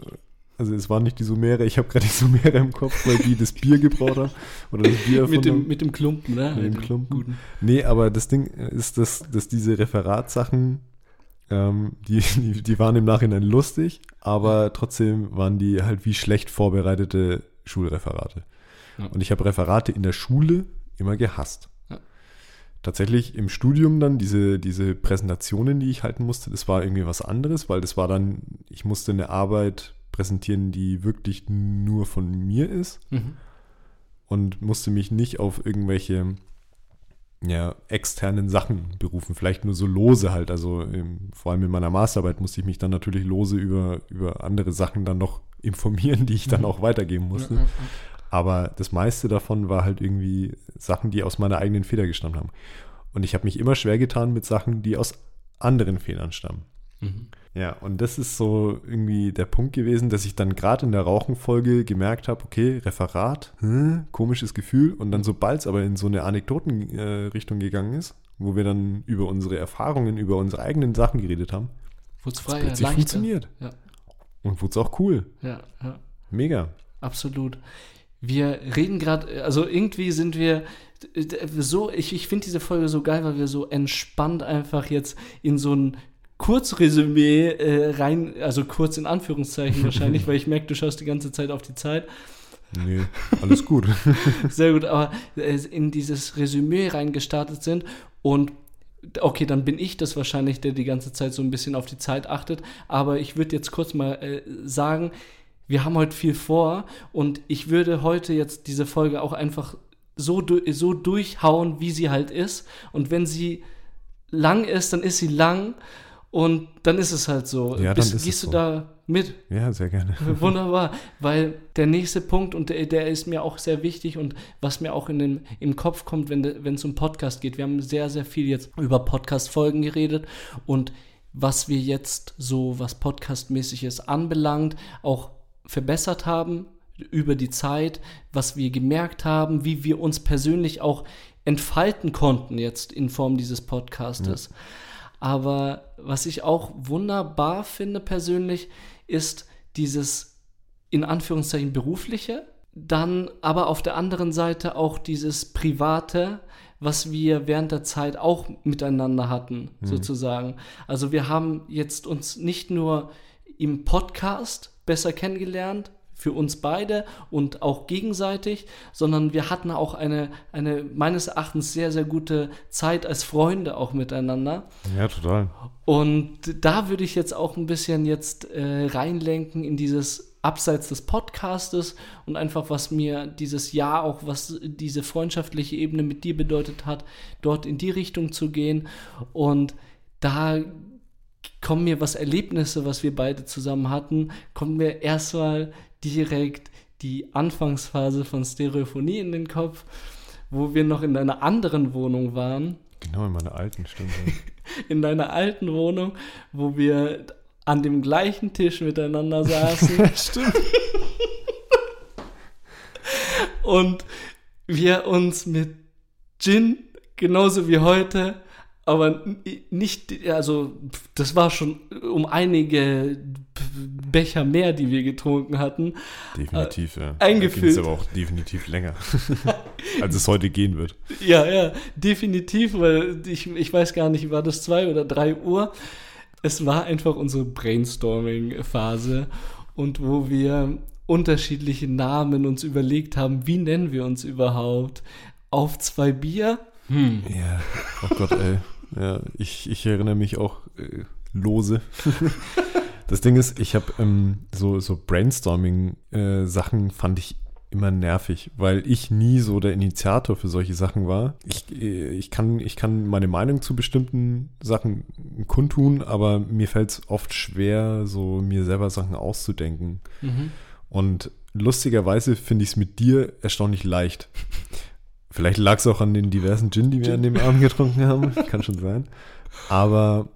also es waren nicht die Sumerer, ich habe gerade die Sumerer im Kopf, weil die das Bier gebraut haben oder das Bier mit, dem, mit dem Klumpen, ne? Mit dem Klumpen. Guten. Nee, aber das Ding ist, dass, dass diese Referatssachen, ähm, die, die, die waren im Nachhinein lustig, aber trotzdem waren die halt wie schlecht vorbereitete Schulreferate. Ja. Und ich habe Referate in der Schule immer gehasst. Ja. Tatsächlich im Studium dann diese, diese Präsentationen, die ich halten musste, das war irgendwie was anderes, weil das war dann, ich musste eine Arbeit präsentieren, die wirklich nur von mir ist Mhm. und musste mich nicht auf irgendwelche ja, externen Sachen berufen, vielleicht nur so lose halt. Also ähm, vor allem in meiner Masterarbeit musste ich mich dann natürlich lose über, über andere Sachen dann noch informieren, die ich dann auch weitergeben musste. Aber das meiste davon war halt irgendwie Sachen, die aus meiner eigenen Feder gestammt haben. Und ich habe mich immer schwer getan mit Sachen, die aus anderen Federn stammen. Mhm. Ja, und das ist so irgendwie der Punkt gewesen, dass ich dann gerade in der Rauchenfolge gemerkt habe, okay, Referat, hm, komisches Gefühl. Und dann sobald es aber in so eine Anekdotenrichtung äh, gegangen ist, wo wir dann über unsere Erfahrungen, über unsere eigenen Sachen geredet haben, Wurde es freier, plötzlich leichter. funktioniert. Ja, Und wurde es auch cool. ja, ja. Mega. Absolut. Wir reden gerade, also irgendwie sind wir so, ich, ich finde diese Folge so geil, weil wir so entspannt einfach jetzt in so ein Kurzresümee äh, rein, also kurz in Anführungszeichen wahrscheinlich, weil ich merke, du schaust die ganze Zeit auf die Zeit. Nee, alles gut. Sehr gut, aber äh, in dieses Resümee reingestartet sind und okay, dann bin ich das wahrscheinlich, der die ganze Zeit so ein bisschen auf die Zeit achtet, aber ich würde jetzt kurz mal äh, sagen, wir haben heute viel vor und ich würde heute jetzt diese Folge auch einfach so, so durchhauen, wie sie halt ist und wenn sie lang ist, dann ist sie lang und dann ist es halt so. Ja, ist es gehst du so. da mit? ja, sehr gerne. Wunderbar, weil der nächste Punkt, und der, der ist mir auch sehr wichtig und was mir auch in den, im Kopf kommt, wenn es um Podcast geht. Wir haben sehr, sehr viel jetzt über Podcast-Folgen geredet und was wir jetzt so, was Podcast-mäßiges anbelangt, auch verbessert haben über die Zeit, was wir gemerkt haben, wie wir uns persönlich auch entfalten konnten jetzt in Form dieses Podcastes. Aber was ich auch wunderbar finde persönlich, ist dieses in Anführungszeichen berufliche, dann aber auf der anderen Seite auch dieses private, was wir während der Zeit auch miteinander hatten, sozusagen. Also wir haben jetzt uns nicht nur im Podcast besser kennengelernt, für uns beide und auch gegenseitig, sondern wir hatten auch eine, eine meines Erachtens sehr, sehr gute Zeit als Freunde auch miteinander. Ja, total. Und da würde ich jetzt auch ein bisschen jetzt äh, reinlenken in dieses Abseits des Podcastes und einfach, was mir dieses Jahr auch, was diese freundschaftliche Ebene mit dir bedeutet hat, dort in die Richtung zu gehen. Und da kommen mir was Erlebnisse, was wir beide zusammen hatten, kommt mir erstmal direkt die Anfangsphase von Stereophonie in den Kopf, wo wir noch in einer anderen Wohnung waren Genau, in meiner alten Stunde. in deiner alten Wohnung, wo wir an dem gleichen Tisch miteinander saßen. Stimmt. und wir uns mit Gin, genauso wie heute, aber nicht, also das war schon um einige Becher mehr, die wir getrunken hatten. Definitiv, ja. eingefüllt. Ging's aber auch definitiv länger, als es heute gehen wird. Ja, ja, definitiv, weil ich, ich weiß gar nicht, war das zwei oder drei Uhr? Es war einfach unsere Brainstorming-Phase und wo wir unterschiedliche Namen uns überlegt haben, wie nennen wir uns überhaupt? Auf zwei Bier? Hm. Ja, oh Gott, ey. Ja, ich, ich erinnere mich auch äh, lose. Das Ding ist, ich habe ähm, so, so Brainstorming-Sachen fand ich immer nervig, weil ich nie so der Initiator für solche Sachen war. Ich, äh, ich, kann, ich kann meine Meinung zu bestimmten Sachen kundtun, aber mir fällt es oft schwer, so mir selber Sachen auszudenken. Mhm. Und lustigerweise finde ich es mit dir erstaunlich leicht. Vielleicht lag es auch an den diversen Gin, die wir an dem Abend getrunken haben. Kann schon sein. Aber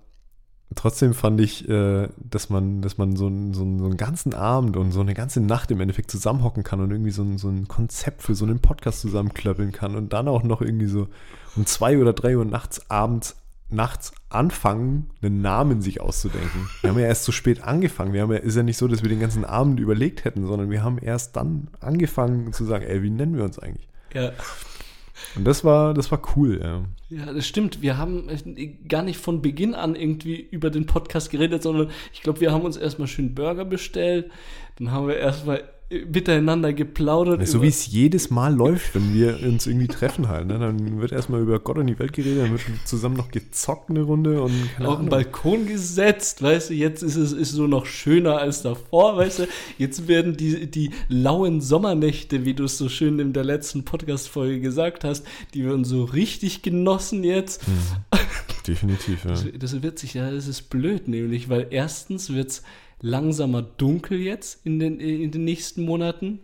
trotzdem fand ich, äh, dass man, dass man so, einen- so, so einen ganzen Abend und so eine ganze Nacht im Endeffekt zusammenhocken kann und irgendwie so ein, so ein Konzept für so einen Podcast zusammenklöppeln kann und dann auch noch irgendwie so um zwei oder drei Uhr nachts abends nachts anfangen, einen Namen sich auszudenken. Wir haben ja erst so spät angefangen. Wir haben ja, ist ja nicht so, dass wir den ganzen Abend überlegt hätten, sondern wir haben erst dann angefangen zu sagen, ey, wie nennen wir uns eigentlich? Ja. Und das war, das war cool, ja. Ja, das stimmt. Wir haben äh, gar nicht von Beginn an irgendwie über den Podcast geredet, sondern ich glaube, wir haben uns erstmal schön Burger bestellt. Dann haben wir erstmal miteinander geplaudert. So wie es jedes Mal läuft, wenn wir uns irgendwie treffen halt. Ne? Dann wird erstmal über Gott und die Welt geredet, dann wird zusammen noch gezockt eine Runde und auf den Balkon gesetzt, weißt du, jetzt ist es ist so noch schöner als davor, weißt du. Jetzt werden die, die lauen Sommernächte, wie du es so schön in der letzten Podcast-Folge gesagt hast, die werden so richtig genossen jetzt. Hm, definitiv, ja. Das, das wird sich, ja, das ist blöd, nämlich, weil erstens wird es langsamer dunkel jetzt in den, in den nächsten Monaten.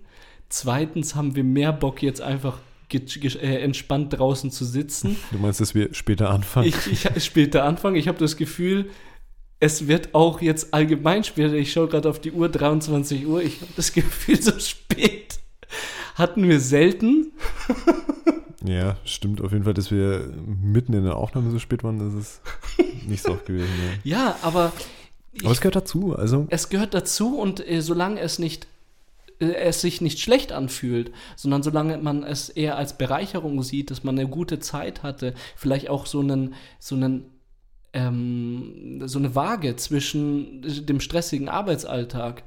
Zweitens haben wir mehr Bock jetzt einfach äh, entspannt draußen zu sitzen. Du meinst, dass wir später anfangen? Ich, ich später anfangen. Ich habe das Gefühl, es wird auch jetzt allgemein später. Ich schaue gerade auf die Uhr, 23 Uhr. Ich habe das Gefühl, so spät hatten wir selten. ja, stimmt auf jeden Fall, dass wir mitten in der Aufnahme so spät waren. Das ist nicht so oft gewesen. Ja, ja aber aber es gehört dazu, also. Es gehört dazu und äh, solange es nicht äh, es sich nicht schlecht anfühlt, sondern solange man es eher als Bereicherung sieht, dass man eine gute Zeit hatte, vielleicht auch so einen, so einen ähm, so eine Waage zwischen dem stressigen Arbeitsalltag.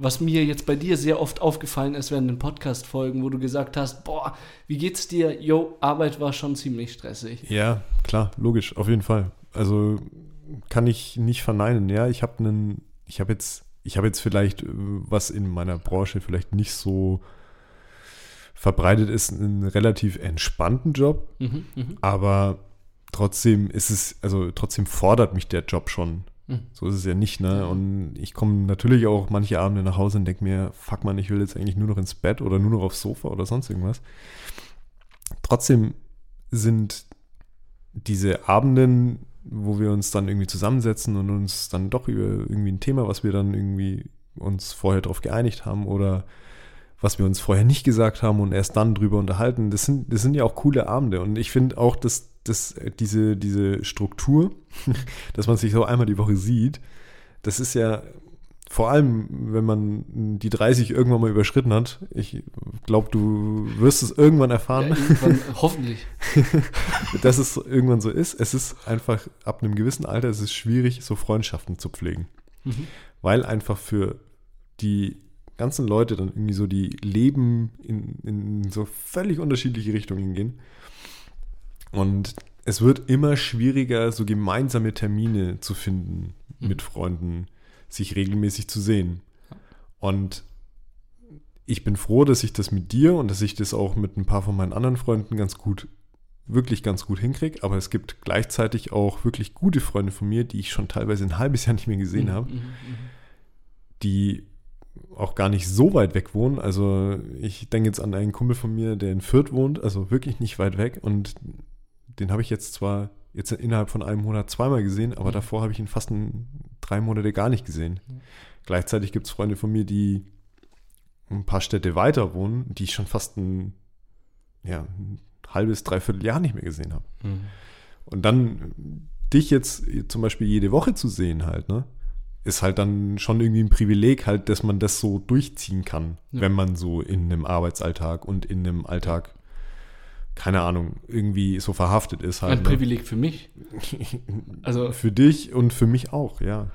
Was mir jetzt bei dir sehr oft aufgefallen ist während den Podcast-Folgen, wo du gesagt hast, boah, wie geht's dir? Jo, Arbeit war schon ziemlich stressig. Ja, klar, logisch, auf jeden Fall. Also kann ich nicht verneinen. Ja, ich habe einen, ich habe jetzt, ich habe jetzt vielleicht, äh, was in meiner Branche vielleicht nicht so verbreitet ist, einen relativ entspannten Job, mhm, mh. aber trotzdem ist es, also trotzdem fordert mich der Job schon. Mhm. So ist es ja nicht, ne? Und ich komme natürlich auch manche Abende nach Hause und denke mir, fuck man, ich will jetzt eigentlich nur noch ins Bett oder nur noch aufs Sofa oder sonst irgendwas. Trotzdem sind diese Abenden wo wir uns dann irgendwie zusammensetzen und uns dann doch über irgendwie ein Thema, was wir dann irgendwie uns vorher darauf geeinigt haben oder was wir uns vorher nicht gesagt haben und erst dann drüber unterhalten. Das sind, das sind ja auch coole Abende. Und ich finde auch, dass, dass diese, diese Struktur, dass man sich so einmal die Woche sieht, das ist ja vor allem, wenn man die 30 irgendwann mal überschritten hat, ich glaube, du wirst es irgendwann erfahren. Ja, irgendwann, hoffentlich. dass es irgendwann so ist. Es ist einfach, ab einem gewissen Alter ist es schwierig, so Freundschaften zu pflegen. Mhm. Weil einfach für die ganzen Leute dann irgendwie so die Leben in, in so völlig unterschiedliche Richtungen gehen. Und es wird immer schwieriger, so gemeinsame Termine zu finden mhm. mit Freunden sich regelmäßig zu sehen. Und ich bin froh, dass ich das mit dir und dass ich das auch mit ein paar von meinen anderen Freunden ganz gut, wirklich ganz gut hinkriege. Aber es gibt gleichzeitig auch wirklich gute Freunde von mir, die ich schon teilweise ein halbes Jahr nicht mehr gesehen mhm, habe, mhm, mhm. die auch gar nicht so weit weg wohnen. Also ich denke jetzt an einen Kumpel von mir, der in Fürth wohnt, also wirklich nicht weit weg. Und den habe ich jetzt zwar jetzt innerhalb von einem Monat zweimal gesehen, aber mhm. davor habe ich ihn fast ein, drei Monate gar nicht gesehen. Mhm. Gleichzeitig gibt es Freunde von mir, die ein paar Städte weiter wohnen, die ich schon fast ein, ja, ein halbes, dreiviertel Jahr nicht mehr gesehen habe. Mhm. Und dann dich jetzt zum Beispiel jede Woche zu sehen halt, ne? Ist halt dann schon irgendwie ein Privileg halt, dass man das so durchziehen kann, ja. wenn man so in einem Arbeitsalltag und in einem Alltag keine Ahnung, irgendwie so verhaftet ist halt. Ein ne? Privileg für mich. Also für dich und für mich auch, ja.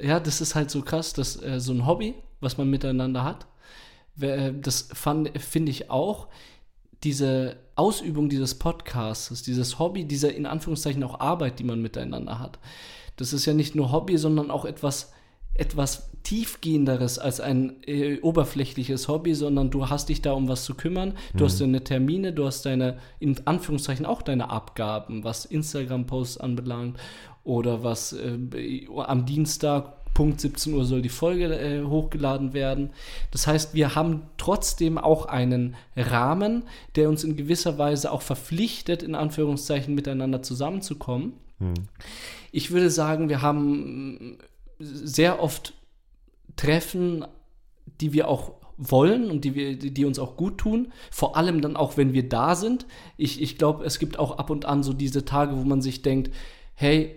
Ja, das ist halt so krass, dass äh, so ein Hobby, was man miteinander hat, äh, das finde ich auch, diese Ausübung dieses Podcasts, dieses Hobby, diese in Anführungszeichen auch Arbeit, die man miteinander hat. Das ist ja nicht nur Hobby, sondern auch etwas, etwas tiefgehenderes als ein äh, oberflächliches Hobby, sondern du hast dich da um was zu kümmern, du mhm. hast deine Termine, du hast deine, in Anführungszeichen auch deine Abgaben, was Instagram-Posts anbelangt oder was äh, am Dienstag Punkt 17 Uhr soll die Folge äh, hochgeladen werden. Das heißt, wir haben trotzdem auch einen Rahmen, der uns in gewisser Weise auch verpflichtet, in Anführungszeichen miteinander zusammenzukommen. Mhm. Ich würde sagen, wir haben sehr oft Treffen, die wir auch wollen und die, wir, die uns auch gut tun. Vor allem dann auch, wenn wir da sind. Ich, ich glaube, es gibt auch ab und an so diese Tage, wo man sich denkt, hey,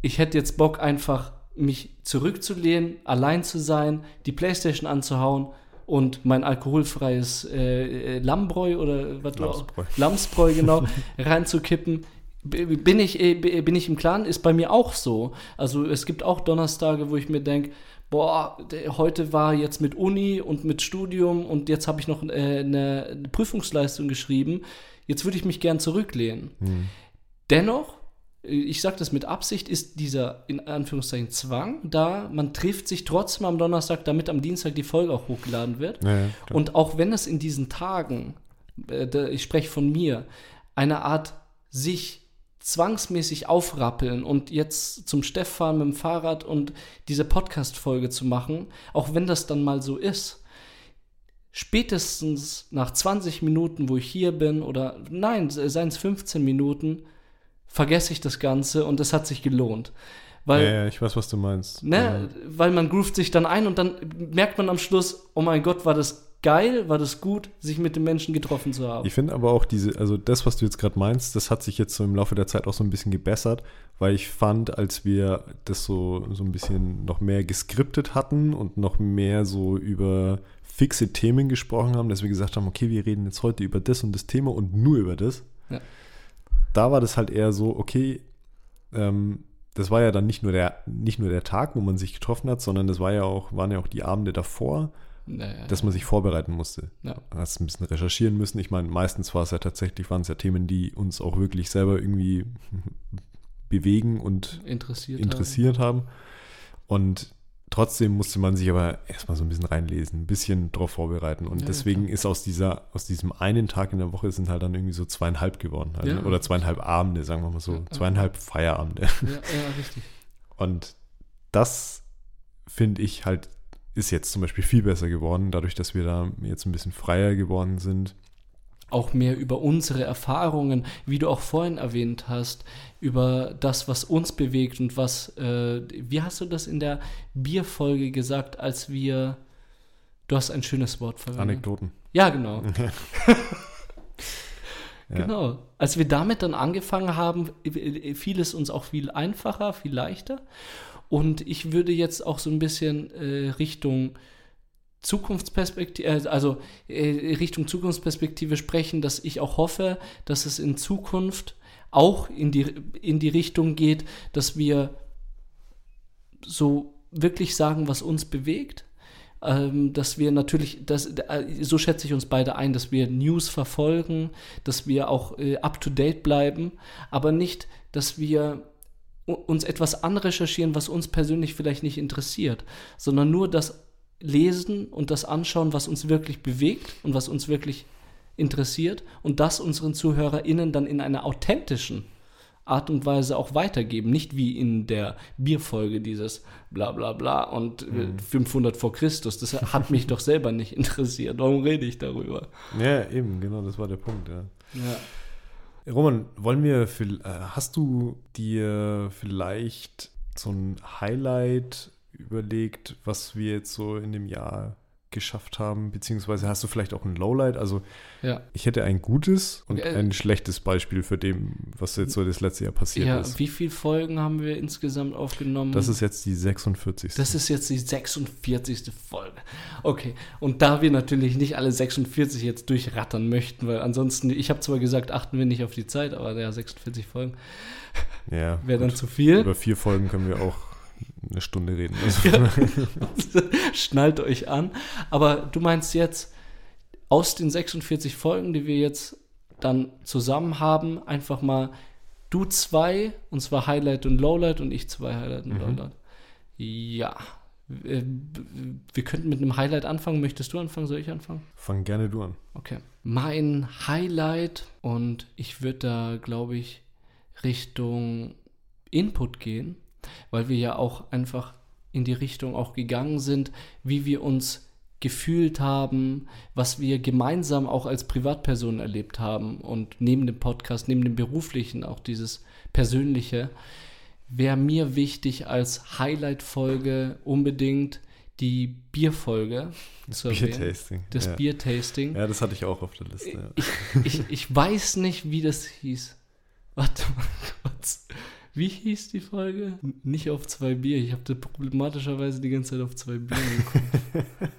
ich hätte jetzt Bock einfach mich zurückzulehnen, allein zu sein, die Playstation anzuhauen und mein alkoholfreies äh, äh Lammbräu oder was Lamsbräu. Lamsbräu genau reinzukippen bin ich, äh, bin ich im Klaren, ist bei mir auch so. Also es gibt auch Donnerstage, wo ich mir denke, boah, heute war jetzt mit Uni und mit Studium und jetzt habe ich noch äh, eine, Prüfungsleistung geschrieben, jetzt würde ich mich gern zurücklehnen. Hm. Dennoch, äh, ich sage das mit Absicht, ist dieser in Anführungszeichen Zwang da. Man trifft sich trotzdem am Donnerstag, damit am Dienstag die Folge auch hochgeladen wird. Ja, ja. Und auch wenn es in diesen Tagen, äh, da- ich spreche von mir, eine Art sich zwangsmäßig aufrappeln und jetzt zum Steff fahren mit dem Fahrrad und diese Podcast-Folge zu machen, auch wenn das dann mal so ist, spätestens nach 20 Minuten, wo ich hier bin, oder nein, seien es 15 Minuten, vergesse ich das Ganze und es hat sich gelohnt. Weil ja, ja, ich weiß, was du meinst. Ne? Weil man groovt sich dann ein und dann merkt man am Schluss, oh mein Gott, war das geil, war das gut, sich mit den Menschen getroffen zu haben. Ich finde aber auch diese, also das, was du jetzt gerade meinst, das hat sich jetzt so im Laufe der Zeit auch so ein bisschen gebessert, weil ich fand, als wir das so, so ein bisschen noch mehr geskriptet hatten und noch mehr so über fixe Themen gesprochen haben, dass wir gesagt haben, okay, wir reden jetzt heute über das und das Thema und nur über das. Ja. Da war das halt eher so, okay, ähm, das war ja dann nicht nur der, nicht nur der Tag, wo man sich getroffen hat, sondern das war ja auch, waren ja auch die Abende davor, Naja, dass man sich vorbereiten musste. ja. Hast ein bisschen recherchieren müssen. Ich meine, meistens war es ja tatsächlich, waren es ja Themen, die uns auch wirklich selber irgendwie bewegen und interessiert. interessiert haben. Und trotzdem musste man sich aber erstmal so ein bisschen reinlesen, ein bisschen drauf vorbereiten. Und Ja, deswegen klar. ist aus dieser, aus diesem einen Tag in der Woche sind halt dann irgendwie so zweieinhalb geworden. Halt, Ja. ne? Oder zweieinhalb Abende, sagen wir mal so. Ja, ja. Zweieinhalb Feierabende. Haben. Ja, ja, richtig. Und das finde ich halt, ist jetzt zum Beispiel viel besser geworden, dadurch, dass wir da jetzt ein bisschen freier geworden sind. Auch mehr über unsere Erfahrungen, wie du auch vorhin erwähnt hast, über das, was uns bewegt und was, äh, wie hast du das in der Bierfolge gesagt, als wir, du hast ein schönes Wort verwendet. Anekdoten. Ja, genau. Ja. Genau. Als wir damit dann angefangen haben, fiel es uns auch viel einfacher, viel leichter. Und ich würde jetzt auch so ein bisschen äh, Richtung Zukunftsperspektive, also äh, Richtung Zukunftsperspektive sprechen, dass ich auch hoffe, dass es in Zukunft auch in die, in die Richtung geht, dass wir so wirklich sagen, was uns bewegt. Ähm, dass wir natürlich, das, äh, so schätze ich uns beide ein, dass wir News verfolgen, dass wir auch äh, up-to-date bleiben, aber nicht, dass wir uns etwas anrecherchieren, was uns persönlich vielleicht nicht interessiert, sondern nur das Lesen und das Anschauen, was uns wirklich bewegt und was uns wirklich interessiert und das unseren ZuhörerInnen dann in einer authentischen Art und Weise auch weitergeben. Nicht wie in der Bierfolge dieses bla bla bla und äh, 500 vor Christus. Das hat mich doch selber nicht interessiert. Warum rede ich darüber? Ja, eben, genau, das war der Punkt, ja. Ja. Roman, wollen wir, äh, hast du dir vielleicht so ein Highlight überlegt, was wir jetzt so in dem Jahr geschafft haben, beziehungsweise hast du vielleicht auch ein Lowlight? Also Ja. ich hätte ein gutes und Äh, ein schlechtes Beispiel für dem, was jetzt so das letzte Jahr passiert ja, ist. wie viele Folgen haben wir insgesamt aufgenommen? Das ist jetzt die 46. Das ist jetzt die 46. Folge. Okay, und da wir natürlich nicht alle 46 jetzt durchrattern möchten, weil ansonsten, ich habe zwar gesagt, achten wir nicht auf die Zeit, aber ja, 46 Folgen ja, wäre dann zu viel. Über vier Folgen können wir auch eine Stunde reden. Also, Schnallt euch an. Aber du meinst jetzt, aus den 46 Folgen, die wir jetzt dann zusammen haben, einfach mal du zwei, und zwar Highlight und Lowlight, und ich zwei Highlight und Mhm. Lowlight. Ja. Äh, Wir könnten mit einem Highlight anfangen. Möchtest du anfangen? Soll ich anfangen? fang gerne du an. Okay. Mein Highlight und ich würde da, glaube ich, Richtung Input gehen, weil wir ja auch einfach in die Richtung auch gegangen sind, wie wir uns gefühlt haben, was wir gemeinsam auch als Privatpersonen erlebt haben und neben dem Podcast, neben dem beruflichen auch dieses persönliche, wäre mir wichtig als Highlight-Folge unbedingt die Bierfolge zu erwähnen. Biertasting. Das ja. Biertasting. Ja, das hatte ich auch auf der Liste. Ja. Ich, ich, ich weiß nicht, wie das hieß. Warte mal kurz. Wie hieß die Folge? Nicht auf zwei Bier. Ich habe da problematischerweise die ganze Zeit auf zwei Bier geguckt.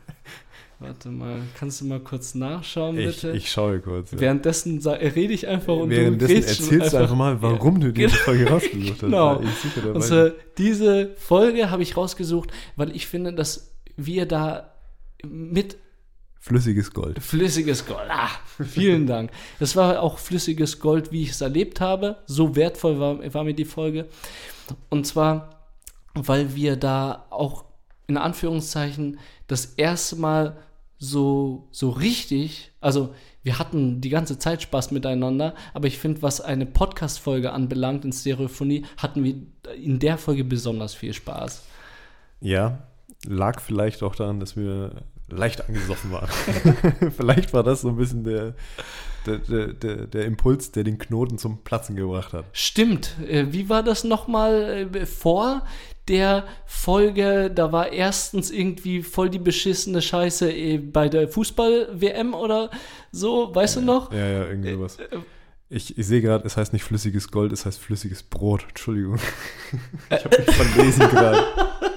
Warte mal, kannst du mal kurz nachschauen, Ich, bitte? ich schaue kurz. Ja. Währenddessen rede ich einfach und Währenddessen du erzählst du einfach mal, warum du diese Genau. Folge rausgesucht hast. Genau. Ich. Und zwar, diese Folge habe ich rausgesucht, weil ich finde, dass wir da mit Flüssiges Gold. flüssiges Gold, ah, vielen Dank. Das war auch flüssiges Gold, wie ich es erlebt habe. So wertvoll war, war mir die Folge. Und zwar, weil wir da auch in Anführungszeichen das erste Mal so, so richtig, also wir hatten die ganze Zeit Spaß miteinander, aber ich finde, was eine Podcast-Folge anbelangt in Stereophonie, hatten wir in der Folge besonders viel Spaß. Ja, lag vielleicht auch daran, dass wir leicht angesoffen waren. vielleicht war das so ein bisschen der, der, der, der, der Impuls, der den Knoten zum Platzen gebracht hat. Stimmt. Äh, Wie war das nochmal äh, vor der Folge? Da war erstens irgendwie voll die beschissene Scheiße äh, bei der Fußball-WM oder so, weißt du noch? Ja, ja, irgendwie sowas. Äh, Ich, ich sehe gerade, es heißt nicht flüssiges Gold, es heißt flüssiges Brot. Entschuldigung. Ich habe mich verlesen gerade.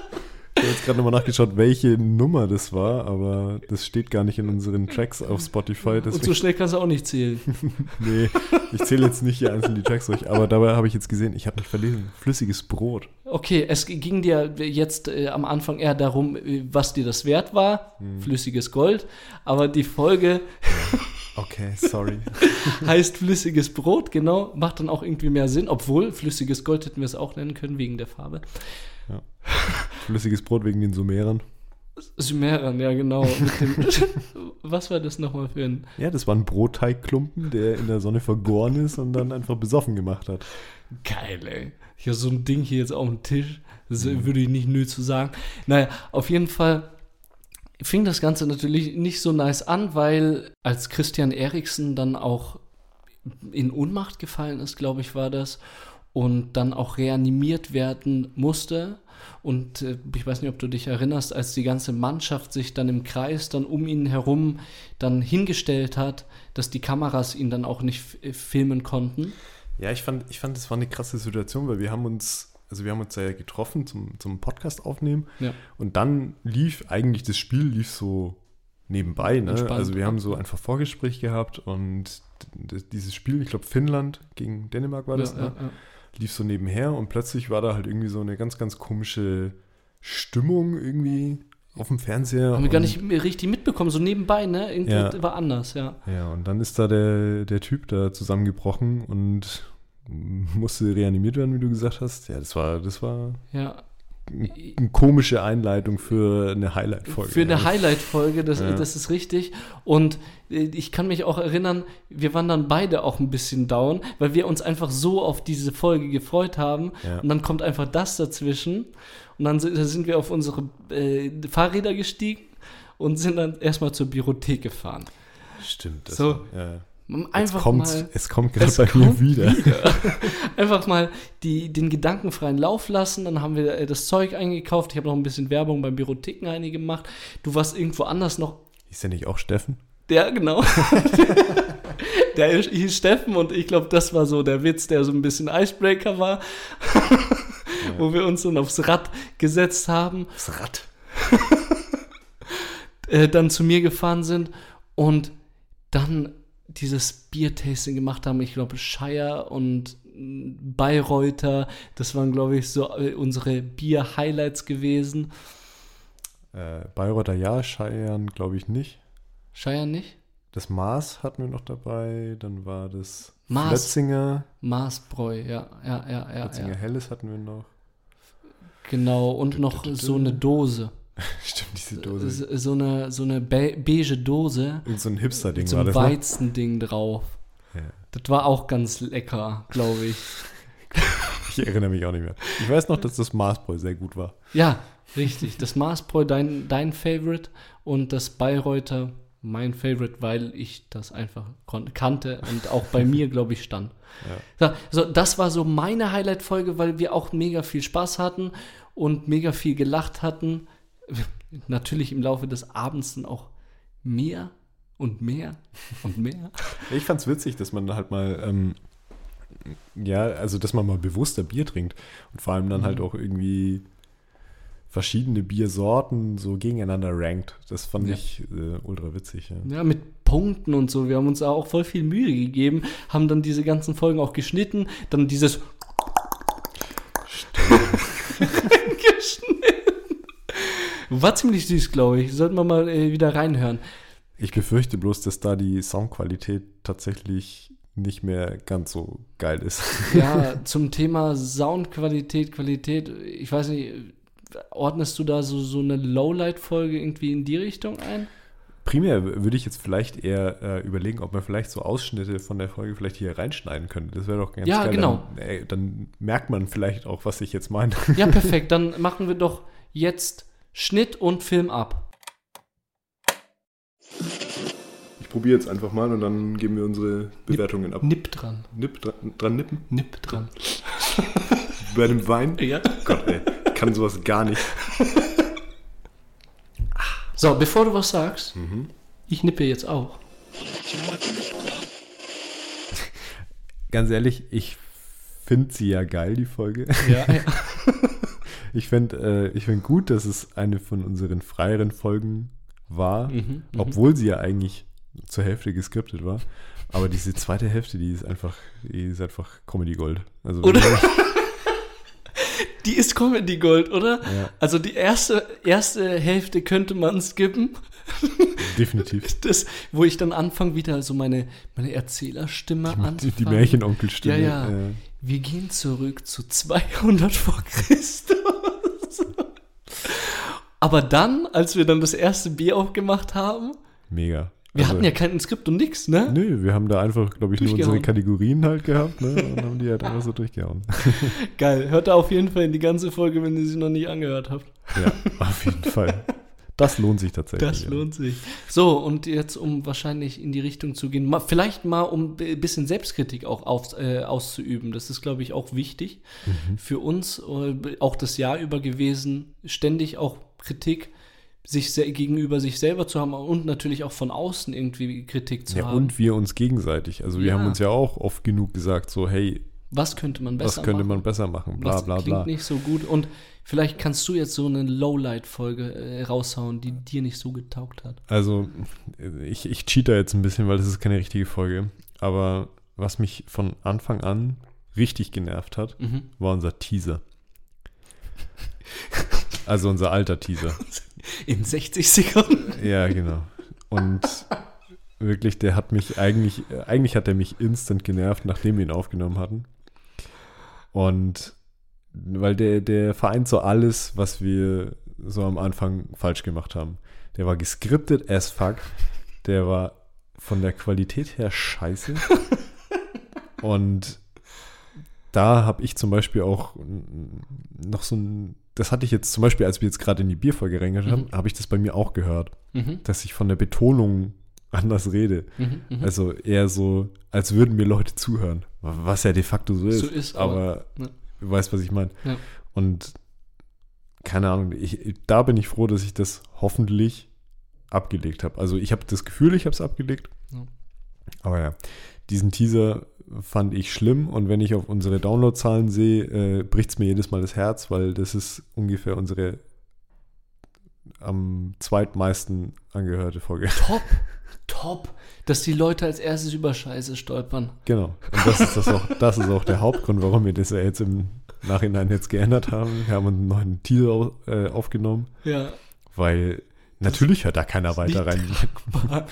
Ich habe jetzt gerade nochmal nachgeschaut, welche Nummer das war, aber das steht gar nicht in unseren Tracks auf Spotify. Und so Deswegen, schnell kannst du auch nicht zählen. nee, ich zähle jetzt nicht hier einzeln die Tracks durch, aber dabei habe ich jetzt gesehen, ich habe mich verlesen. Flüssiges Brot. Okay, es ging dir jetzt äh, am Anfang eher darum, äh, was dir das wert war. Flüssiges Gold. Aber die Folge Okay, sorry. heißt flüssiges Brot, genau. Macht dann auch irgendwie mehr Sinn. Obwohl, flüssiges Gold hätten wir es auch nennen können, wegen der Farbe. Flüssiges Brot wegen den Sumerern. Sumerern, ja genau. Was war das nochmal für ein... Ja, das war ein Brotteigklumpen, der in der Sonne vergoren ist und dann einfach besoffen gemacht hat. Geil, ey. Ich habe so ein Ding hier jetzt auf dem Tisch. Das würde ich nicht nö zu sagen. Naja, auf jeden Fall fing das Ganze natürlich nicht so nice an, weil als Christian Eriksen dann auch in Ohnmacht gefallen ist, glaube ich, war das, und dann auch reanimiert werden musste. Und äh, ich weiß nicht, ob du dich erinnerst, als die ganze Mannschaft sich dann im Kreis dann um ihn herum dann hingestellt hat, dass die Kameras ihn dann auch nicht f- filmen konnten. Ja, ich fand, ich fand, das war eine krasse Situation, weil wir haben uns, also wir haben uns ja getroffen zum, zum Podcast aufnehmen Ja. und dann lief eigentlich das Spiel lief so nebenbei, ne? Entspannt, Also wir haben so einfach Vorgespräch gehabt und dieses Spiel, ich glaube Finnland gegen Dänemark war das, ja, ne? ja. Lief so nebenher und plötzlich war da halt irgendwie so eine ganz, ganz komische Stimmung irgendwie auf dem Fernseher. Haben wir gar nicht mehr richtig mitbekommen, so nebenbei, ne? Irgendwas Ja. war anders, ja. Ja, und dann ist da der, der Typ da zusammengebrochen und musste reanimiert werden, wie du gesagt hast. Ja, das war, das war Ja. Eine komische Einleitung für eine Highlight-Folge. Für eine. Highlight-Folge, das, Ja. das ist richtig. Und äh, ich kann mich auch erinnern, wir waren dann beide auch ein bisschen down, weil wir uns einfach so auf diese Folge gefreut haben. Ja. Und dann kommt einfach das dazwischen. Und dann si- sind wir auf unsere äh, Fahrräder gestiegen und sind dann erstmal zur Biothek gefahren. Stimmt. Das So. war, ja. Einfach kommt's, mal. es kommt gerade Es bei kommt mir wieder. einfach mal die, den gedankenfreien Lauf lassen. Dann haben wir äh, das Zeug eingekauft. Ich habe noch ein bisschen Werbung beim Biotheken einige gemacht. Du warst irgendwo anders noch. Hieß der nicht auch Steffen? Der, genau. der hieß Steffen und ich glaube, das war so der Witz, der so ein bisschen Icebreaker war. Wo wir uns dann aufs Rad gesetzt haben, Das Rad. äh, dann zu mir gefahren sind und dann dieses Biertasting gemacht haben. Ich glaube, Shire und Bayreuther, das waren, glaube ich, so äh, unsere Bier-Highlights gewesen. Äh, Bayreuther ja, Scheiern glaube ich nicht. Shire nicht? Das Maß hatten wir noch dabei. Dann war das Maß. Flötzinger. Maßbräu, ja, ja, ja, ja. Flötzinger ja. Helles hatten wir noch. Genau, und noch so eine Dose. Stimmt, diese Dose. So so eine, so eine be beige Dose Irgend so ein Hipster-Ding mit so war das. Ne? Weizending drauf. Ja. Das war auch ganz lecker, glaube ich. Ich erinnere mich auch nicht mehr. Ich weiß noch, dass das Maßbräu sehr gut war. Ja, richtig. Das Maßbräu, dein, dein Favorite und das Bayreuther mein Favorite, weil ich das einfach kannte und auch bei mir, glaube ich, stand. Ja. So, so, das war so meine Highlight-Folge, weil wir auch mega viel Spaß hatten und mega viel gelacht hatten. Natürlich im Laufe des Abends dann auch mehr und mehr und mehr. Ich fand's witzig, dass man halt mal, ähm, ja, also dass man mal bewusster Bier trinkt und vor allem dann Mhm. halt auch irgendwie verschiedene Biersorten so gegeneinander rankt. Das fand Ja. ich äh, ultra witzig. Ja. Ja, mit Punkten und so. Wir haben uns auch voll viel Mühe gegeben, haben dann diese ganzen Folgen auch geschnitten, dann dieses. War ziemlich süß, glaube ich. Sollten wir mal äh, wieder reinhören. Ich befürchte bloß, dass da die Soundqualität tatsächlich nicht mehr ganz so geil ist. Ja, zum Thema Soundqualität, Qualität, ich weiß nicht, ordnest du da so, so eine Lowlight-Folge irgendwie in die Richtung ein? Primär würde ich jetzt vielleicht eher äh, überlegen, ob man vielleicht so Ausschnitte von der Folge vielleicht hier reinschneiden könnte. Das wäre doch ganz Ja, geil. genau. Dann, ey, dann merkt man vielleicht auch, was ich jetzt meine. Ja, perfekt. Dann machen wir doch jetzt Schnitt und Film ab. Ich probiere jetzt einfach mal und dann geben wir unsere Bewertungen ab. Nipp dran. Nipp dran, dran nippen. Nipp dran. Bei dem Wein. Ja. Gott, ey. Ich kann sowas gar nicht. So, bevor du was sagst, ich nippe jetzt auch. Ganz ehrlich, ich finde sie ja geil, die Folge. Ja, Ich finde äh, ich find gut, dass es eine von unseren freieren Folgen war, Mhm, obwohl sie ja eigentlich zur Hälfte geskriptet war. Aber diese zweite Hälfte, die ist einfach, die ist einfach Comedy Gold. Also Oder? Die ist Comedy Gold, oder? Ja. Also die erste, erste Hälfte könnte man skippen. definitiv. Das, wo ich dann anfange, wieder so meine, meine Erzählerstimme Die, anzufangen. die Märchenonkelstimme. Ja, ja. äh, Wir gehen zurück zu 200 vor Christus. Aber dann, als wir dann das erste Bier aufgemacht haben, mega. wir Also, hatten ja kein Skript und nix, ne? Nö, wir haben da einfach, glaube ich, nur unsere. Kategorien halt gehabt, ne? Und haben die halt einfach so durchgehauen. Geil. Hört da auf jeden Fall in die ganze Folge, wenn ihr sie noch nicht angehört habt. Ja, auf jeden Fall. Das lohnt sich tatsächlich. Das lohnt sich. So, und jetzt, um wahrscheinlich in die Richtung zu gehen, mal, vielleicht mal, um ein bisschen Selbstkritik auch auf, äh, auszuüben. Das ist, glaube ich, auch wichtig Mhm. für uns, äh, auch das Jahr über gewesen, ständig auch Kritik sich gegenüber sich selber zu haben und natürlich auch von außen irgendwie Kritik zu Ja, haben. und wir uns gegenseitig. Also wir Ja. haben uns ja auch oft genug gesagt, so, hey, was könnte man besser was könnte machen? man besser machen, bla was bla klingt bla. nicht so gut. Und vielleicht kannst du jetzt so eine Lowlight-Folge äh, raushauen, die dir nicht so getaugt hat. Also ich, ich cheat da jetzt ein bisschen, weil das ist keine richtige Folge. Aber was mich von Anfang an richtig genervt hat, Mhm. war unser Teaser. Also unser alter Teaser. In 60 Sekunden. Ja, genau. Und wirklich, der hat mich eigentlich, äh, eigentlich hat er mich instant genervt, nachdem wir ihn aufgenommen hatten. Und weil der, der vereint so alles, was wir so am Anfang falsch gemacht haben. Der war geskriptet as fuck. Der war von der Qualität her scheiße. Und da habe ich zum Beispiel auch noch so ein, das hatte ich jetzt zum Beispiel, als wir jetzt gerade in die Bierfolge reingehört haben, habe ich das bei mir auch gehört Mhm. dass ich von der Betonung anders rede. Mhm. Mhm. Also eher so, als würden mir Leute zuhören. Was ja de facto so ist. So ist, aber aber- ja. Du weißt, was ich meine. Ja. Und keine Ahnung, ich, da bin ich froh, dass ich das hoffentlich abgelegt habe. Also ich habe das Gefühl, ich habe es abgelegt. Ja. Aber ja, diesen Teaser fand ich schlimm und wenn ich auf unsere Downloadzahlen sehe, äh, bricht es mir jedes Mal das Herz, weil das ist ungefähr unsere am zweitmeisten angehörte Folge. Top, top, dass die Leute als erstes über Scheiße stolpern. Genau. Und das ist, das, auch, das ist auch der Hauptgrund, warum wir das ja jetzt im Nachhinein jetzt geändert haben. Wir haben einen neuen Teaser äh, aufgenommen, Ja. weil natürlich hört da keiner weiter rein.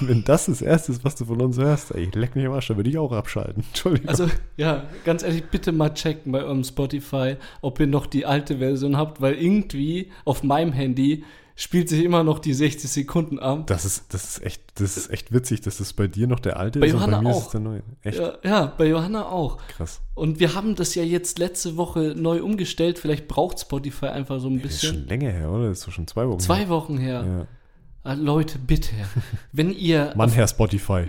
Wenn das das Erste ist, was du von uns hörst, ey, leck mich am Arsch, da würde ich auch abschalten. Entschuldigung. Also, ja, ganz ehrlich, bitte mal checken bei eurem Spotify, ob ihr noch die alte Version habt, weil irgendwie auf meinem Handy spielt sich immer noch die 60 Sekunden ab. das ist, das ist echt, das ist echt witzig, dass das bei dir noch der alte Bei ist und Johanna bei mir ist auch. es der neue. Echt Ja, ja, bei Johanna auch. krass. Und wir haben das ja jetzt letzte Woche neu umgestellt. Vielleicht braucht Spotify einfach so ein Das ist bisschen. schon länger her, oder? Das ist schon zwei Wochen. Zwei Wochen her. her. Ah, Leute, bitte. Wenn ihr Ja. Mann, Herr Spotify.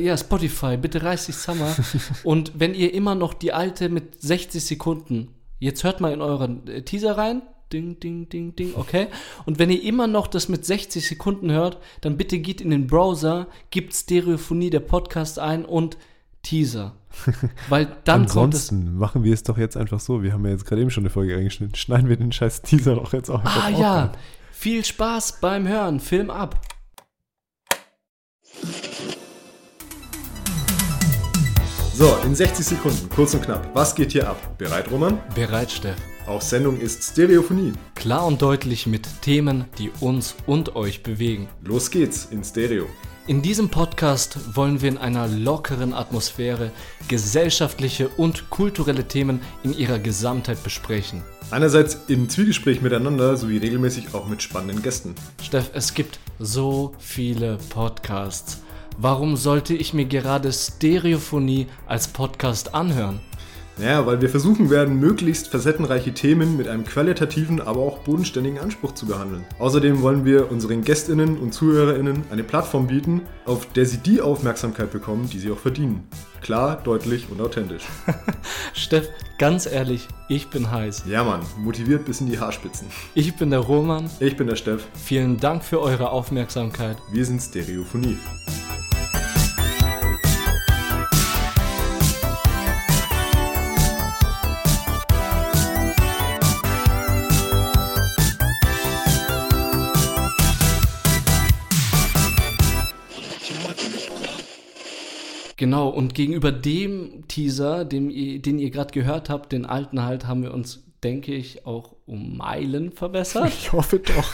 Ja, Spotify, bitte reiß dich zusammen. Und wenn ihr immer noch die alte mit 60 Sekunden, jetzt hört mal in euren äh, Teaser rein. Ding, ding, ding, ding, okay. Und wenn ihr immer noch das mit 60 Sekunden hört, dann bitte geht in den Browser, gebt Stereophonie der Podcast ein und Teaser. Weil dann kommt es. Ansonsten machen wir es doch jetzt einfach so. Wir haben ja jetzt gerade eben schon eine Folge eingeschnitten. Schneiden wir den scheiß Teaser doch jetzt auch einfach Ah auf. ja, viel Spaß beim Hören. Film ab. So, in 60 Sekunden, kurz und knapp. Was geht hier ab? Bereit, Roman? Bereit, Steff. Auf Sendung ist Stereophonie. Klar und deutlich mit Themen, die uns und euch bewegen. Los geht's in Stereo. In diesem Podcast wollen wir in einer lockeren Atmosphäre gesellschaftliche und kulturelle Themen in ihrer Gesamtheit besprechen. Einerseits im Zwiegespräch miteinander sowie regelmäßig auch mit spannenden Gästen. Steff, es gibt so viele Podcasts. Warum sollte ich mir gerade Stereophonie als Podcast anhören? Naja, weil wir versuchen werden, möglichst facettenreiche Themen mit einem qualitativen, aber auch bodenständigen Anspruch zu behandeln. Außerdem wollen wir unseren GästInnen und ZuhörerInnen eine Plattform bieten, auf der sie die Aufmerksamkeit bekommen, die sie auch verdienen. Klar, deutlich und authentisch. Steff, ganz ehrlich, ich bin heiß. Ja, Mann, motiviert bis in die Haarspitzen. Ich bin der Roman. Ich bin der Steff, Vielen Dank für eure Aufmerksamkeit. wir sind Stereophonie. Genau, und gegenüber dem Teaser, dem, den ihr gerade gehört habt, den alten halt, haben wir uns, denke ich, auch um Meilen verbessert. Ich hoffe doch.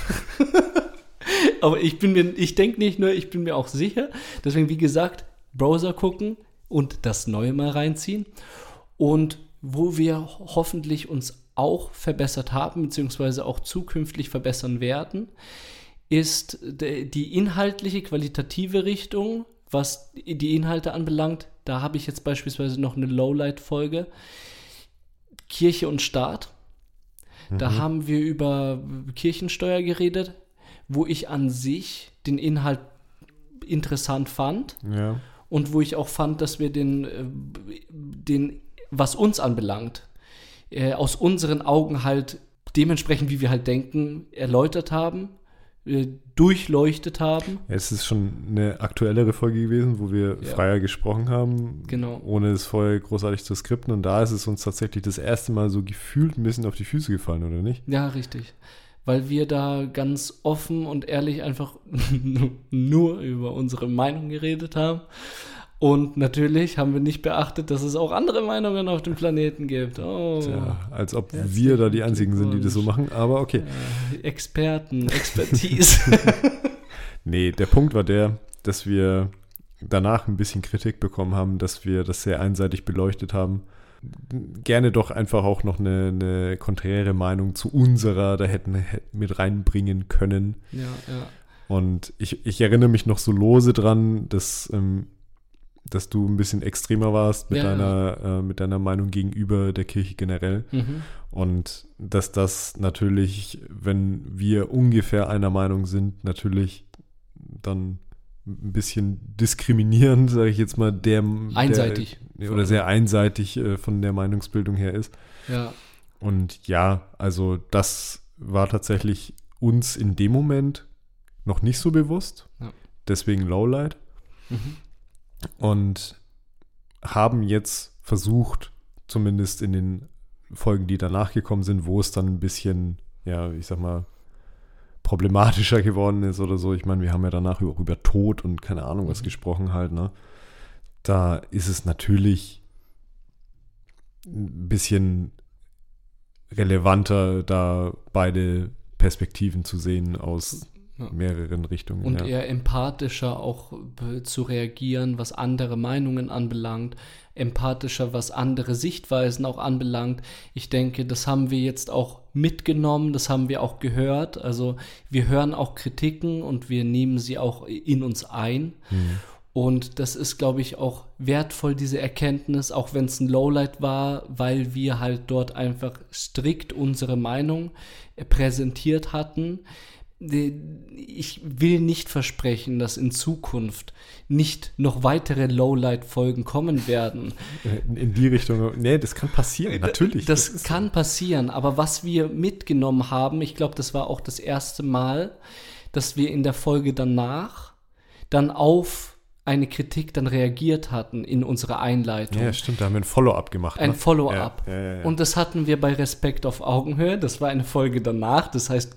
Aber ich bin mir, ich denke nicht nur, ich bin mir auch sicher. Deswegen, wie gesagt, Browser gucken und das Neue mal reinziehen. Und wo wir hoffentlich uns auch verbessert haben, beziehungsweise auch zukünftig verbessern werden, ist die inhaltliche, qualitative Richtung, was die Inhalte anbelangt. Da habe ich jetzt beispielsweise noch eine Lowlight-Folge. Kirche und Staat. Da haben wir über Kirchensteuer geredet, wo ich an sich den Inhalt interessant fand Ja. und wo ich auch fand, dass wir den, äh, den was uns anbelangt, äh, aus unseren Augen halt dementsprechend, wie wir halt denken, erläutert haben, durchleuchtet haben. Es ist schon eine aktuellere Folge gewesen, wo wir Ja. freier gesprochen haben, Genau. ohne es vorher großartig zu skripten. Und da ist es uns tatsächlich das erste Mal so gefühlt ein bisschen auf die Füße gefallen, oder nicht? Ja, richtig. Weil wir da ganz offen und ehrlich einfach nur über unsere Meinung geredet haben. Und natürlich haben wir nicht beachtet, dass es auch andere Meinungen auf dem Planeten gibt. Oh, Tja, als ob Herzlichen wir da die einzigen sind, die das so machen. Aber okay. Experten, Expertise. Nee, der Punkt war der, dass wir danach ein bisschen Kritik bekommen haben, dass wir das sehr einseitig beleuchtet haben. Gerne doch einfach auch noch eine, eine konträre Meinung zu unserer da hätten hätten mit reinbringen können. ja, ja. Und ich, ich erinnere mich noch so lose dran, dass, ähm, dass du ein bisschen extremer warst mit, Ja, deiner, Äh, mit deiner Meinung gegenüber der Kirche generell. Mhm. Und dass das natürlich, wenn wir ungefähr einer Meinung sind, natürlich dann ein bisschen diskriminierend, sage ich jetzt mal, der Einseitig. Der, oder sehr einseitig äh, von der Meinungsbildung her ist. Ja, Und ja, also das war tatsächlich uns in dem Moment noch nicht so bewusst. Ja. Deswegen Lowlight. mhm. Und haben jetzt versucht, zumindest in den Folgen, die danach gekommen sind, wo es dann ein bisschen, ja, ich sag mal, problematischer geworden ist oder so. Ich meine, wir haben ja danach über, über Tod und keine Ahnung was Mhm. gesprochen halt, ne? Da ist es natürlich ein bisschen relevanter, da beide Perspektiven zu sehen aus Ja. mehreren Richtungen. Und ja. eher empathischer auch äh, zu reagieren, was andere Meinungen anbelangt, empathischer, was andere Sichtweisen auch anbelangt. Ich denke, das haben wir jetzt auch mitgenommen, das haben wir auch gehört. Also wir hören auch Kritiken und wir nehmen sie auch in uns ein. Mhm. Und das ist, glaube ich, auch wertvoll, diese Erkenntnis, auch wenn es ein Lowlight war, weil wir halt dort einfach strikt unsere Meinung äh, präsentiert hatten. Ich will nicht versprechen, dass in Zukunft nicht noch weitere Lowlight-Folgen kommen werden. In, in die Richtung. Nee, das kann passieren, natürlich. Das, ist kann passieren, aber was wir mitgenommen haben, ich glaube, das war auch das erste Mal, dass wir in der Folge danach dann auf eine Kritik dann reagiert hatten in unserer Einleitung. Ja, stimmt, da haben wir ein Follow-up gemacht. Ein ne? Follow-up. Ja, ja, ja, Und das hatten wir bei Respekt auf Augenhöhe. Das war eine Folge danach. Das heißt,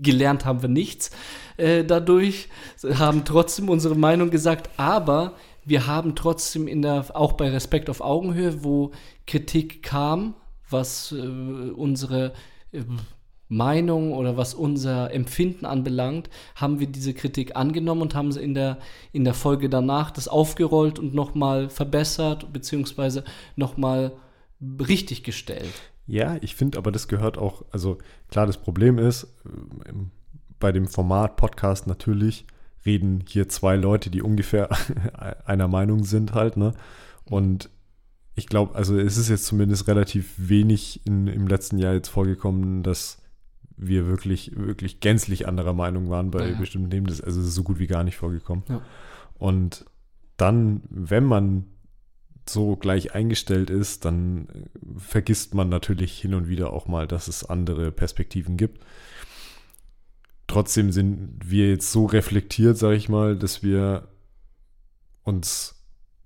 gelernt haben wir nichts äh, dadurch, haben trotzdem unsere Meinung gesagt, aber wir haben trotzdem in der, auch bei Respekt auf Augenhöhe, wo Kritik kam, was äh, unsere äh, Meinung oder was unser Empfinden anbelangt, haben wir diese Kritik angenommen und haben sie in der, in der Folge danach das aufgerollt und nochmal verbessert, beziehungsweise nochmal richtig gestellt. Ja, ich finde aber, das gehört auch, also klar, das Problem ist, ähm, bei dem Format Podcast natürlich reden hier zwei Leute, die ungefähr einer Meinung sind halt, ne? Und ich glaube, also es ist jetzt zumindest relativ wenig in, im letzten Jahr jetzt vorgekommen, dass wir wirklich, wirklich gänzlich anderer Meinung waren bei Ja. bestimmten Themen. Das, also es ist so gut wie gar nicht vorgekommen. Ja. Und dann, wenn man so gleich eingestellt ist, dann äh, vergisst man natürlich hin und wieder auch mal, dass es andere Perspektiven gibt. Trotzdem sind wir jetzt so reflektiert, sage ich mal, dass wir uns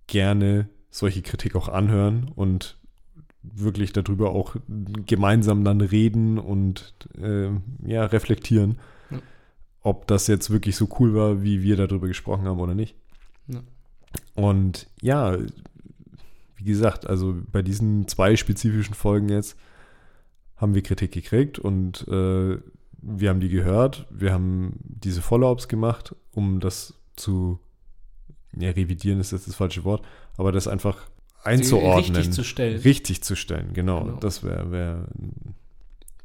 gerne solche Kritik auch anhören und wirklich darüber auch gemeinsam dann reden und äh, ja, reflektieren, Ja. ob das jetzt wirklich so cool war, wie wir darüber gesprochen haben oder nicht. Ja. Und ja, wie gesagt, also bei diesen zwei spezifischen Folgen jetzt haben wir Kritik gekriegt und äh, wir haben die gehört. Wir haben diese Follow-ups gemacht, um das zu ja, revidieren ist jetzt das falsche Wort, aber das einfach einzuordnen. Richtig zu stellen. Richtig zu stellen, genau. Genau. Das wäre wär ein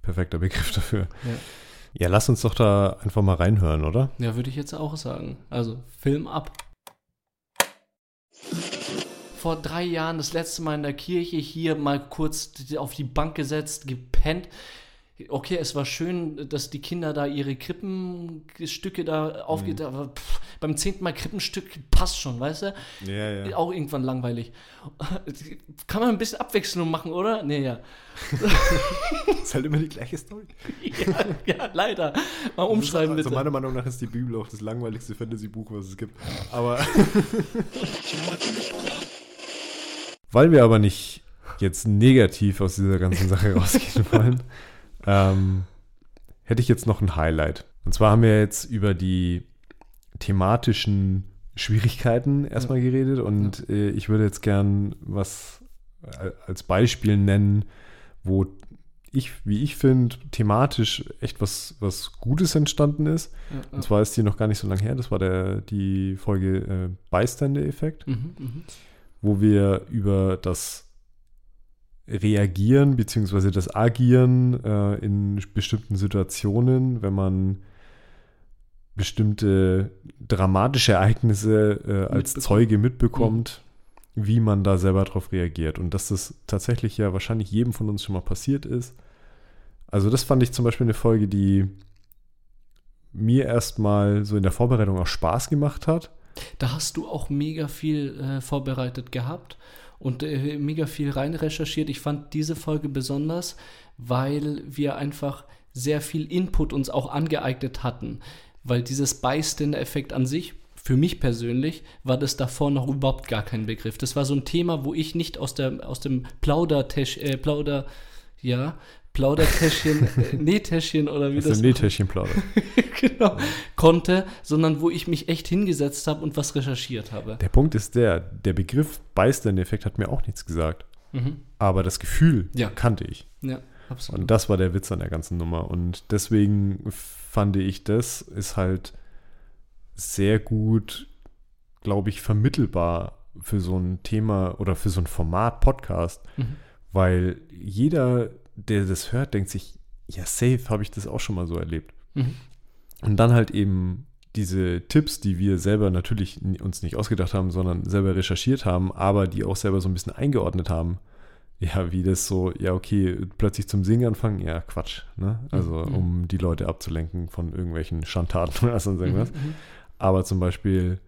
perfekter Begriff dafür. Ja. Ja, lass uns doch da einfach mal reinhören, oder? Ja, würde ich jetzt auch sagen. Also, Film ab. Vor drei Jahren das letzte Mal in der Kirche hier mal kurz auf die Bank gesetzt, gepennt. Okay, es war schön, dass die Kinder da ihre Krippenstücke da aufgeht, aber pff, beim zehnten Mal Krippenstück passt schon, weißt du? Ja, ja. Auch irgendwann langweilig. Kann man ein bisschen Abwechslung machen, oder? Nee, ja. Ist halt immer die gleiche Story. Ja, ja leider. Mal umschreiben also bitte. meiner Meinung nach ist die Bibel auch das langweiligste Fantasy-Buch, was es gibt. Aber weil wir aber nicht jetzt negativ aus dieser ganzen Sache rausgehen wollen, ähm, hätte ich jetzt noch ein Highlight. Und zwar haben wir jetzt über die thematischen Schwierigkeiten erstmal geredet und äh, ich würde jetzt gern was äh, als Beispiel nennen, wo ich, wie ich finde, thematisch echt was, was Gutes entstanden ist. Ja, ja. Und zwar ist die noch gar nicht so lange her. Das war der, die Folge äh, Bystander-Effekt, Mhm, mhm. Wo wir über das Reagieren bzw. das Agieren äh, in bestimmten Situationen, wenn man bestimmte dramatische Ereignisse äh, als. Zeuge mitbekommt, wie man da selber darauf reagiert. Und dass das tatsächlich ja wahrscheinlich jedem von uns schon mal passiert ist. Also das fand ich zum Beispiel eine Folge, die mir erstmal so in der Vorbereitung auch Spaß gemacht hat. Da hast du auch mega viel äh, vorbereitet gehabt und äh, mega viel rein recherchiert. Ich fand diese Folge besonders, weil wir einfach sehr viel Input uns auch angeeignet hatten. Weil dieses Bystander-Effekt an sich, für mich persönlich, war das davor noch überhaupt gar kein Begriff. Das war so ein Thema, wo ich nicht aus, der, aus dem Plaudertäsch, äh, Plauder, ja, Plaudertäschchen, äh, Nähtäschchen oder wie Das das Nähtäschchen plaudern. genau, konnte, sondern wo ich mich echt hingesetzt habe und was recherchiert habe. Der Punkt ist der, der Begriff Bystander-Effekt hat mir auch nichts gesagt. Mhm. Aber das Gefühl Ja. kannte ich. Ja, absolut. Und das war der Witz an der ganzen Nummer. Und deswegen fand ich, das ist halt sehr gut, glaube ich, vermittelbar für so ein Thema oder für so ein Format Podcast. Mhm. Weil jeder, der das hört, denkt sich, ja, safe habe ich das auch schon mal so erlebt. Mhm. Und dann halt eben diese Tipps, die wir selber natürlich uns nicht ausgedacht haben, sondern selber recherchiert haben, aber die auch selber so ein bisschen eingeordnet haben. Ja, wie das so, ja, okay, plötzlich zum Singen anfangen, ja, Quatsch, ne? Also, Mhm. um die Leute abzulenken von irgendwelchen Schandtaten oder sonst irgendwas. Mhm. Aber zum Beispiel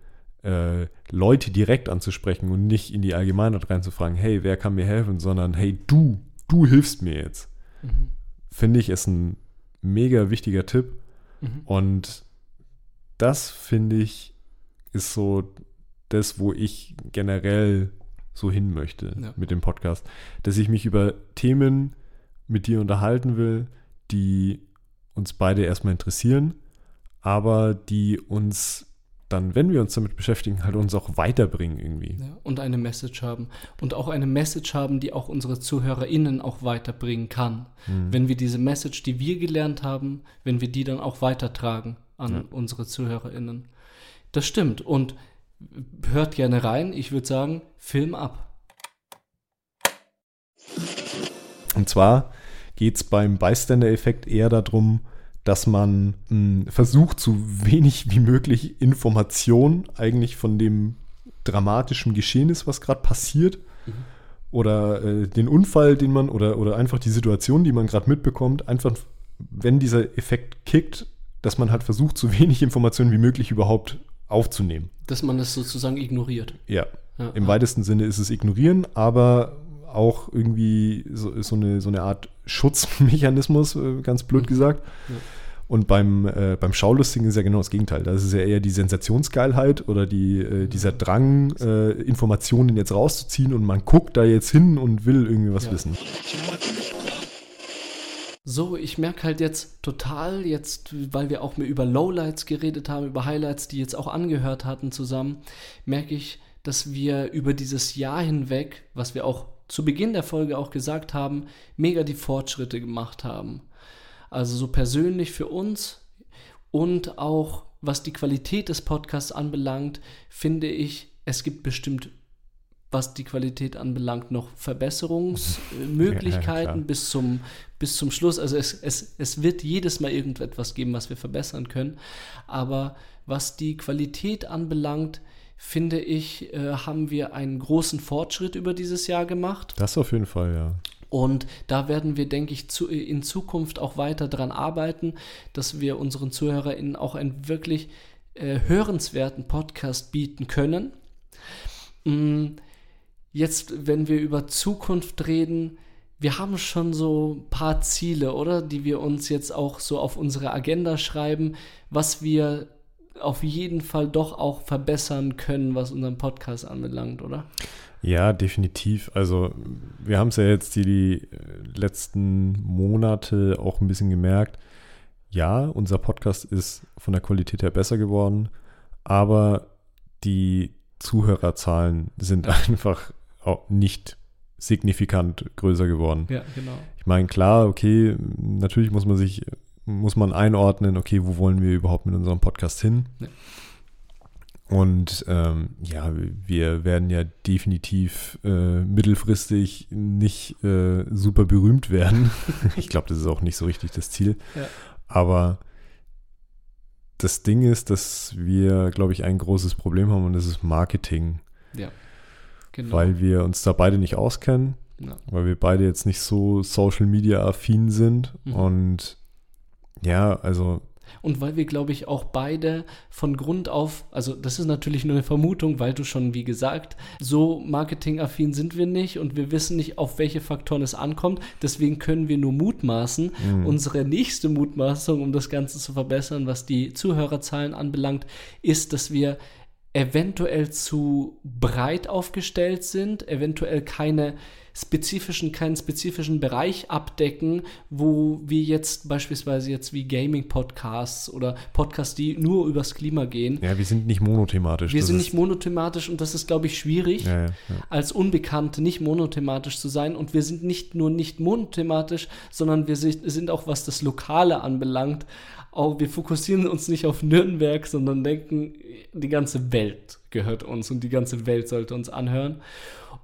äh, Leute direkt anzusprechen und nicht in die Allgemeinheit reinzufragen, hey, wer kann mir helfen, sondern hey, du, du hilfst mir jetzt. Mhm. Finde ich, ist ein mega wichtiger Tipp. Mhm. Und das finde ich, ist so das, wo ich generell so hin möchte Ja. mit dem Podcast. Dass ich mich über Themen mit dir unterhalten will, die uns beide erstmal interessieren, aber die uns dann, wenn wir uns damit beschäftigen, halt uns auch weiterbringen irgendwie. Ja, und eine Message haben. Und auch eine Message haben, die auch unsere ZuhörerInnen auch weiterbringen kann. Wenn wir diese Message, die wir gelernt haben, wenn wir die dann auch weitertragen an Ja. unsere ZuhörerInnen. Das stimmt. Und hört gerne rein. Ich würde sagen, Film ab. Und zwar geht es beim Bystander-Effekt eher darum, dass man mh, versucht, so wenig wie möglich Information eigentlich von dem dramatischen Geschehnis, was gerade passiert, oder äh, den Unfall, den man, oder, oder einfach die Situation, die man gerade mitbekommt, einfach, wenn dieser Effekt kickt, dass man halt versucht, so wenig Informationen wie möglich überhaupt aufzunehmen. Dass man das sozusagen ignoriert. Ja, Ja, im ja. weitesten Sinne ist es ignorieren, aber auch irgendwie so, so, eine, so eine Art Schutzmechanismus, äh, ganz blöd Mhm. gesagt. Ja. Und beim, äh, beim Schaulustigen ist ja genau das Gegenteil. Da ist ja eher die Sensationsgeilheit oder die, äh, dieser Drang, äh, Informationen jetzt rauszuziehen und man guckt da jetzt hin und will irgendwie was Ja. wissen. So, ich merke halt jetzt total, jetzt, weil wir auch mehr über Lowlights geredet haben, über Highlights, die jetzt auch angehört hatten zusammen, merke ich, dass wir über dieses Jahr hinweg, was wir auch zu Beginn der Folge auch gesagt haben, mega die Fortschritte gemacht haben. Also so persönlich für uns und auch was die Qualität des Podcasts anbelangt, finde ich, es gibt bestimmt, was die Qualität anbelangt, noch Verbesserungsmöglichkeiten Ja, bis, zum, bis zum Schluss. Also es, es, es wird jedes Mal irgendetwas geben, was wir verbessern können. Aber was die Qualität anbelangt, finde ich, äh, haben wir einen großen Fortschritt über dieses Jahr gemacht. Das auf jeden Fall, ja. Und da werden wir, denke ich, zu, in Zukunft auch weiter dran arbeiten, dass wir unseren ZuhörerInnen auch einen wirklich äh, hörenswerten Podcast bieten können. Mm, Jetzt, wenn wir über Zukunft reden, wir haben schon so ein paar Ziele, oder? Die wir uns jetzt auch so auf unsere Agenda schreiben, was wir auf jeden Fall doch auch verbessern können, was unseren Podcast anbelangt, oder? Ja, definitiv. Also wir haben es ja jetzt die, die äh, letzten Monate auch ein bisschen gemerkt. Ja, unser Podcast ist von der Qualität her besser geworden, aber die Zuhörerzahlen sind einfach auch nicht signifikant größer geworden. Ja, genau. Ich meine, klar, okay, natürlich muss man sich, muss man einordnen, okay, wo wollen wir überhaupt mit unserem Podcast hin? Ja. Und ähm, ja, wir werden ja definitiv äh, mittelfristig nicht äh, super berühmt werden. ich glaube, das ist auch nicht so richtig das Ziel. Ja. Aber das Ding ist, dass wir, glaube ich, ein großes Problem haben und das ist Marketing, Ja. Genau. weil wir uns da beide nicht auskennen ja. weil wir beide jetzt nicht so Social Media affin sind. Mhm. Und ja, also Und weil wir, glaube ich, auch beide von Grund auf, also das ist natürlich nur eine Vermutung, weil du schon, wie gesagt, so marketingaffin sind wir nicht und wir wissen nicht, auf welche Faktoren es ankommt. Deswegen können wir nur mutmaßen. Mhm. Unsere nächste Mutmaßung, um das Ganze zu verbessern, was die Zuhörerzahlen anbelangt, ist, dass wir eventuell zu breit aufgestellt sind, eventuell keine spezifischen, keinen spezifischen Bereich abdecken, wo wir jetzt beispielsweise jetzt wie Gaming-Podcasts oder Podcasts, die nur übers Klima gehen. ja, wir sind nicht monothematisch. Wir sind nicht monothematisch und das ist, glaube ich, schwierig, Ja, ja, ja. als Unbekannte nicht monothematisch zu sein. Und wir sind nicht nur nicht monothematisch, sondern wir si- sind auch, was das Lokale anbelangt, auch wir fokussieren uns nicht auf Nürnberg, sondern denken, die ganze Welt gehört uns und die ganze Welt sollte uns anhören.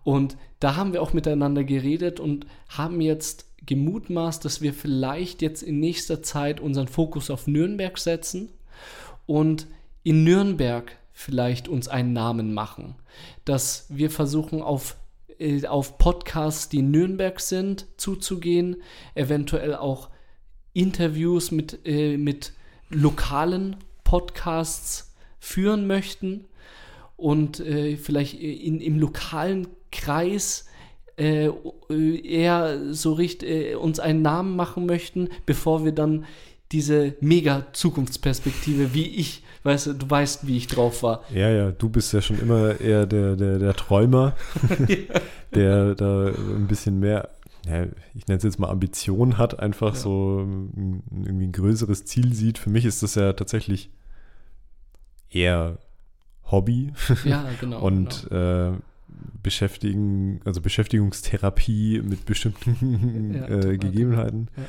Und da haben wir auch miteinander geredet und haben jetzt gemutmaßt, dass wir vielleicht jetzt in nächster Zeit unseren Fokus auf Nürnberg setzen und in Nürnberg vielleicht uns einen Namen machen. Dass wir versuchen, auf, äh, auf Podcasts, die in Nürnberg sind, zuzugehen, eventuell auch Interviews mit, äh, mit lokalen Podcasts führen möchten und äh, vielleicht in, im lokalen Kreis äh, eher so richtig äh, uns einen Namen machen möchten, bevor wir dann diese mega Zukunftsperspektive, wie ich, weißt du, du weißt, wie ich drauf war. Ja, ja, du bist ja schon immer eher der, der, der Träumer, der da ein bisschen mehr, ja, ich nenne es jetzt mal Ambition hat, einfach Ja. so ein, irgendwie ein größeres Ziel sieht. Für mich ist das ja tatsächlich eher Hobby Ja, genau. und genau. äh, Beschäftigen, also Beschäftigungstherapie mit bestimmten Ja, äh. Gegebenheiten. Ja.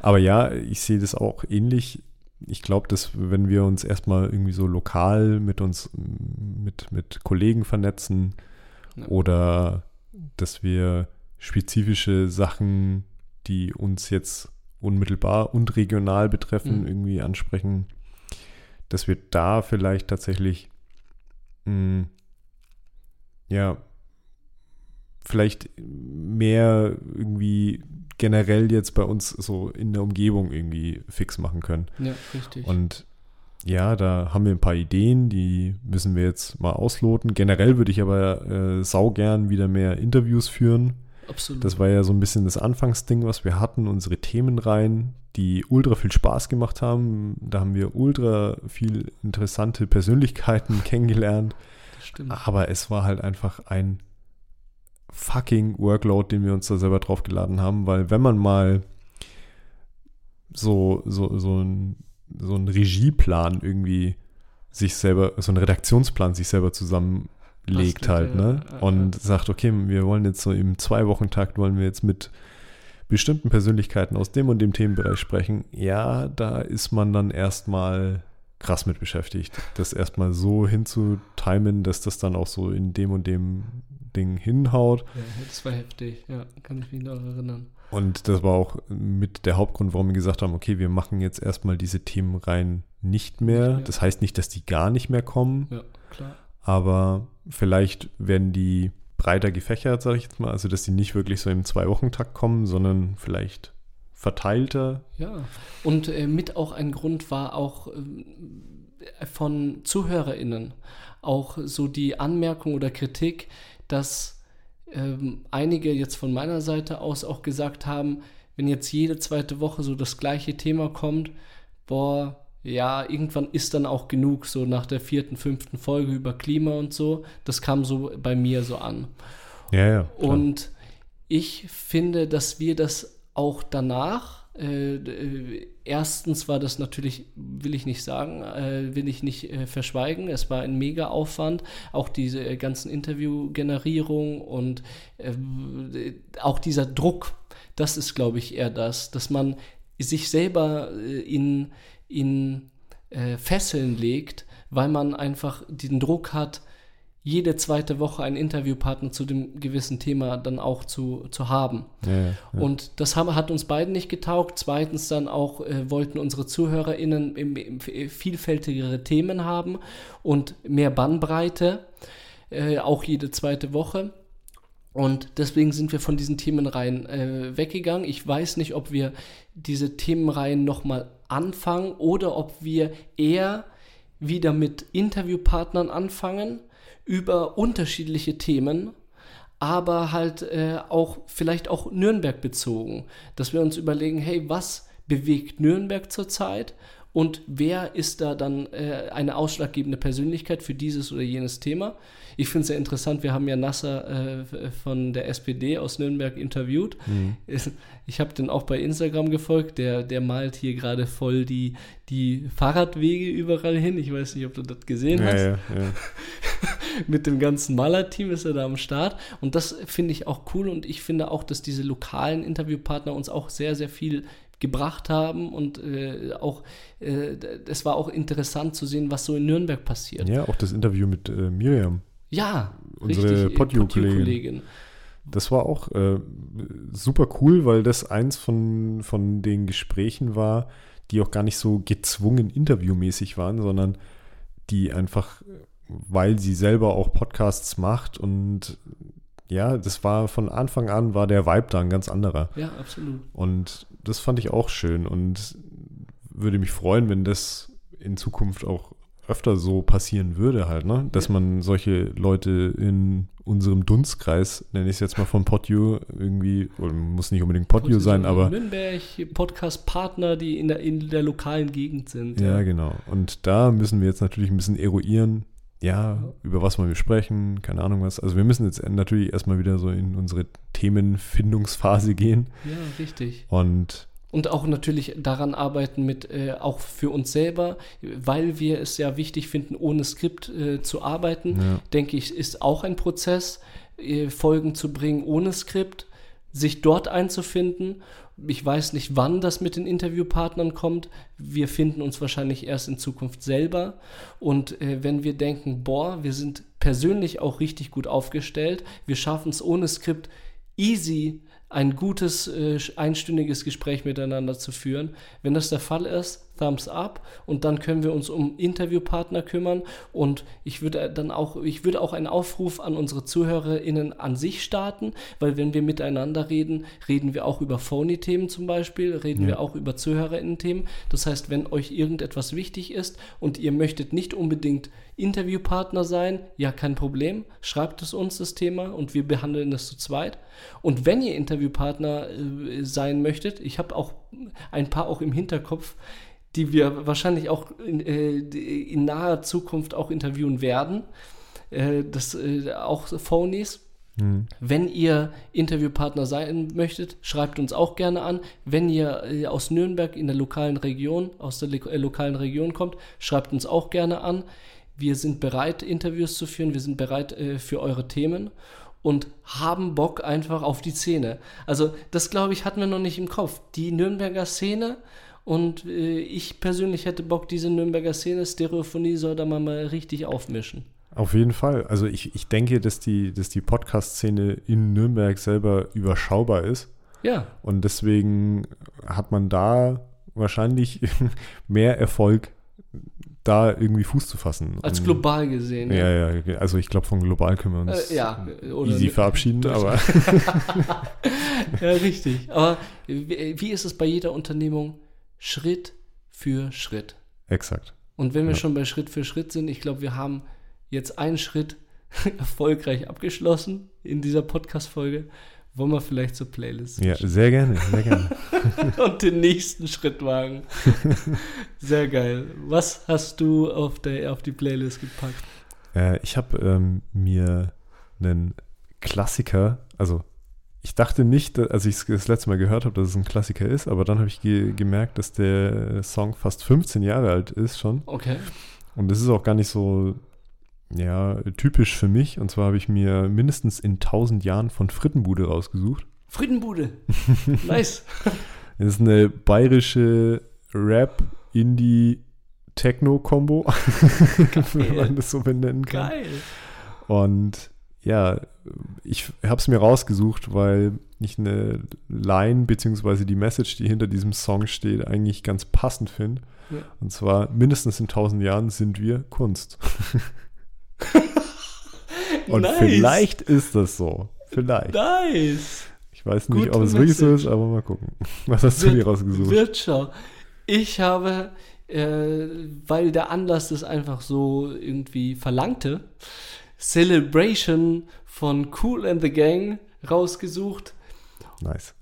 Aber ja, ich sehe das auch ähnlich. Ich glaube, dass wenn wir uns erstmal irgendwie so lokal mit uns, mit, mit Kollegen vernetzen Ja. oder dass wir spezifische Sachen, die uns jetzt unmittelbar und regional betreffen, Mhm. irgendwie ansprechen, dass wir da vielleicht tatsächlich mh, ja vielleicht mehr irgendwie generell jetzt bei uns so in der Umgebung irgendwie fix machen können. ja, richtig. Und ja, da haben wir ein paar Ideen, die müssen wir jetzt mal ausloten. Generell würde ich aber äh, saugern wieder mehr Interviews führen. Absolut. Das war ja so ein bisschen das Anfangsding, was wir hatten, unsere Themenreihen, die ultra viel Spaß gemacht haben. Da haben wir ultra viel interessante Persönlichkeiten kennengelernt. Stimmt. Aber es war halt einfach ein fucking Workload, den wir uns da selber draufgeladen haben, weil wenn man mal so, so, so ein so einen Regieplan irgendwie sich selber, so einen Redaktionsplan sich selber zusammenlegt halt, ja, ne? ja, Und sagt, okay, wir wollen jetzt so im Zwei-Wochen-Takt wollen wir jetzt mit bestimmten Persönlichkeiten aus dem und dem Themenbereich sprechen. Ja, da ist man dann erstmal krass mit beschäftigt, das erstmal so hinzutimen, dass das dann auch so in dem und dem Ding hinhaut. Ja, das war heftig. Ja, kann ich mich noch erinnern. Und das war auch mit der Hauptgrund, warum wir gesagt haben, okay, wir machen jetzt erstmal diese Themen rein nicht mehr. Nicht mehr. Das heißt nicht, dass die gar nicht mehr kommen, Ja, klar. aber vielleicht werden die breiter gefächert, sage ich jetzt mal. Also, dass die nicht wirklich so im Zwei-Wochen-Takt kommen, sondern vielleicht verteilter. Ja, und äh, mit auch ein Grund war auch ähm, von ZuhörerInnen auch so die Anmerkung oder Kritik, dass ähm, einige jetzt von meiner Seite aus auch gesagt haben, wenn jetzt jede zweite Woche so das gleiche Thema kommt, boah, ja, irgendwann ist dann auch genug, so nach der vierten, fünften Folge über Klima und so. Das kam so bei mir so an. Ja, ja. klar. Und ich finde, dass wir das auch danach, äh, äh, erstens war das natürlich, will ich nicht sagen, äh, will ich nicht äh, verschweigen, es war ein mega Aufwand, auch diese äh, ganzen Interviewgenerierung und äh, auch dieser Druck, das ist, glaube ich, eher das, dass man sich selber in, in Fesseln legt, weil man einfach den Druck hat, jede zweite Woche einen Interviewpartner zu dem gewissen Thema dann auch zu, zu haben. ja, ja. Und das haben, hat uns beiden nicht getaugt. Zweitens dann auch äh, wollten unsere ZuhörerInnen im, im, vielfältigere Themen haben und mehr Bannbreite, äh, auch jede zweite Woche. Und deswegen sind wir von diesen Themenreihen äh, weggegangen. Ich weiß nicht, ob wir diese Themenreihen nochmal anfangen oder ob wir eher wieder mit Interviewpartnern anfangen über unterschiedliche Themen, aber halt äh, auch vielleicht auch Nürnberg bezogen, dass wir uns überlegen, hey, was bewegt Nürnberg zurzeit und wer ist da dann äh, eine ausschlaggebende Persönlichkeit für dieses oder jenes Thema. Ich finde es sehr interessant, wir haben ja Nasser äh, von der SPD aus Nürnberg interviewt. Mhm. Ich habe den auch bei Instagram gefolgt, der, der malt hier gerade voll die, die Fahrradwege überall hin. Ich weiß nicht, ob du das gesehen ja, hast ja, ja. mit dem ganzen Maler-Team ist er da am Start. Und das finde ich auch cool. Und ich finde auch, dass diese lokalen Interviewpartner uns auch sehr, sehr viel gebracht haben. Und äh, auch, äh, es war auch interessant zu sehen, was so in Nürnberg passiert. ja, auch das Interview mit äh, Miriam. Ja, Unsere äh, Podio-Kollegin. Podio-Kollegin. Das war auch äh, super cool, weil das eins von, von den Gesprächen war, die auch gar nicht so gezwungen interviewmäßig waren, sondern die einfach, weil sie selber auch Podcasts macht und ja, das war von Anfang an, war der Vibe da ein ganz anderer. Ja, absolut. Und das fand ich auch schön und würde mich freuen, wenn das in Zukunft auch öfter so passieren würde halt, ne? Dass man solche Leute in unserem Dunstkreis, nenne ich es jetzt mal von PodU, irgendwie, oder muss nicht unbedingt PodU sein, aber. Nürnberg, Podcast-Partner, die in der, in der lokalen Gegend sind. Ja, ja, genau. Und da müssen wir jetzt natürlich ein bisschen eruieren, ja, über was wollen wir sprechen, keine Ahnung was. Also wir müssen jetzt natürlich erstmal wieder so in unsere Themenfindungsphase gehen. Ja, richtig. Und und auch natürlich daran arbeiten mit, äh, auch für uns selber, weil wir es ja wichtig finden, ohne Skript äh, zu arbeiten, Ja. denke ich, ist auch ein Prozess, äh, Folgen zu bringen ohne Skript, sich dort einzufinden. Ich weiß nicht, wann das mit den Interviewpartnern kommt. Wir finden uns wahrscheinlich erst in Zukunft selber. Und äh, wenn wir denken, boah, wir sind persönlich auch richtig gut aufgestellt, wir schaffen es ohne Skript easy ein gutes äh, einstündiges Gespräch miteinander zu führen. Wenn das der Fall ist, Thumbs up und dann können wir uns um Interviewpartner kümmern und ich würde dann auch ich würde auch einen Aufruf an unsere ZuhörerInnen an sich starten, weil wenn wir miteinander reden, reden wir auch über Phony-Themen zum Beispiel, reden Ja. wir auch über ZuhörerInnen-Themen. Das heißt, wenn euch irgendetwas wichtig ist und ihr möchtet nicht unbedingt Interviewpartner sein, ja, kein Problem. Schreibt es uns das Thema und wir behandeln das zu zweit. Und wenn ihr Interviewpartner äh, sein möchtet, ich habe auch ein paar auch im Hinterkopf, die wir wahrscheinlich auch in, äh, in naher Zukunft auch interviewen werden. Äh, das äh, auch Phonies. hm, Wenn ihr Interviewpartner sein möchtet, schreibt uns auch gerne an. Wenn ihr aus Nürnberg in der lokalen Region, aus der le- lokalen Region kommt, schreibt uns auch gerne an. Wir sind bereit, Interviews zu führen. Wir sind bereit äh, für eure Themen und haben Bock einfach auf die Szene. Also das, glaube ich, hatten wir noch nicht im Kopf. Die Nürnberger Szene und äh, ich persönlich hätte Bock, diese Nürnberger Szene, Stereophonie soll da mal, mal richtig aufmischen. Auf jeden Fall. Also ich, ich denke, dass die, dass die Podcast-Szene in Nürnberg selber überschaubar ist. Ja, Und deswegen hat man da wahrscheinlich mehr Erfolg, da irgendwie Fuß zu fassen. als global gesehen. Ja, ja, also ich glaube, von global können wir uns Äh, ja, easy verabschieden, aber Ja, richtig. Aber wie, wie ist es bei jeder Unternehmung? Schritt für Schritt. exakt. Und wenn wir Ja. schon bei Schritt für Schritt sind, ich glaube, wir haben jetzt einen Schritt erfolgreich abgeschlossen in dieser Podcast-Folge. Wollen wir vielleicht zur Playlist Ja, sehr gerne, sehr gerne. und den nächsten Schritt wagen? Sehr geil. Was hast du auf, der, auf die Playlist gepackt? Äh, ich habe ähm, mir einen Klassiker, also ich dachte nicht, als ich es das letzte Mal gehört habe, dass es ein Klassiker ist, aber dann habe ich ge gemerkt, dass der Song fast 15 Jahre alt ist schon. Okay. Und das ist auch gar nicht so ja, typisch für mich. Und zwar habe ich mir mindestens in 1000 Jahren von Frittenbude rausgesucht. Friedenbude. Nice. Das ist eine bayerische Rap-Indie-Techno-Kombo, wenn man das so benennen kann. Geil. Und ja, ich habe es mir rausgesucht, weil ich eine Line beziehungsweise die Message, die hinter diesem Song steht, eigentlich ganz passend finde. Ja. Und zwar mindestens in 1000 Jahren sind wir Kunst. Und nice. vielleicht ist das so. Vielleicht. Nice. Ich weiß nicht, Gute ob es wirklich so ist, aber mal gucken. Was hast du Wird- dir rausgesucht? Wird schon. Ich habe, äh, weil der Anlass das einfach so irgendwie verlangte, Celebration von Cool and the Gang rausgesucht. Nice.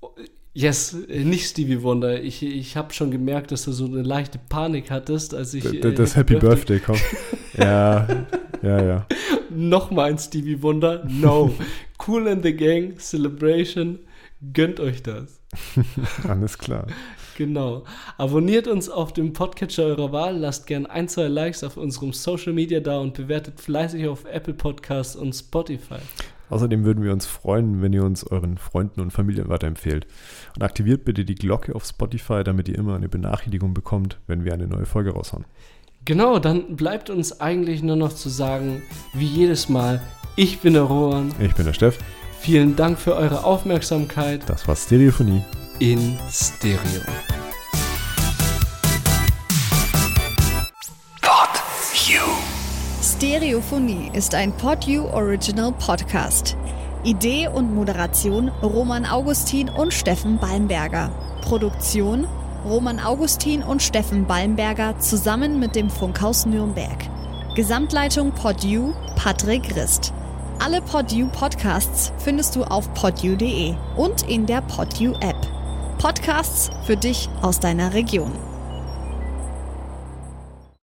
Yes, äh, nicht Stevie Wonder. Ich, ich habe schon gemerkt, dass du so eine leichte Panik hattest, als ich. D- Das Happy Birthday kommt. ja, ja, ja. Nochmal ein Stevie Wonder. No. cool and the Gang, Celebration. Gönnt euch das. Alles klar. Genau. Abonniert uns auf dem Podcatcher eurer Wahl, lasst gern ein, zwei Likes auf unserem Social Media da und bewertet fleißig auf Apple Podcasts und Spotify. Außerdem würden wir uns freuen, wenn ihr uns euren Freunden und Familien weiterempfehlt. Und aktiviert bitte die Glocke auf Spotify, damit ihr immer eine Benachrichtigung bekommt, wenn wir eine neue Folge raushauen. Genau, dann bleibt uns eigentlich nur noch zu sagen, wie jedes Mal, ich bin der Rohan. Ich bin der Steff. Vielen Dank für eure Aufmerksamkeit Das war Stereophonie. In Stereo. Stereophonie ist ein PodU Original Podcast. Idee und Moderation Roman Augustin und Steffen Balmberger. Produktion Roman Augustin und Steffen Balmberger zusammen mit dem Funkhaus Nürnberg. Gesamtleitung PodU Patrick Rist. Alle Podu Podcasts findest du auf podu.de und in der Podu App. Podcasts für dich aus deiner Region.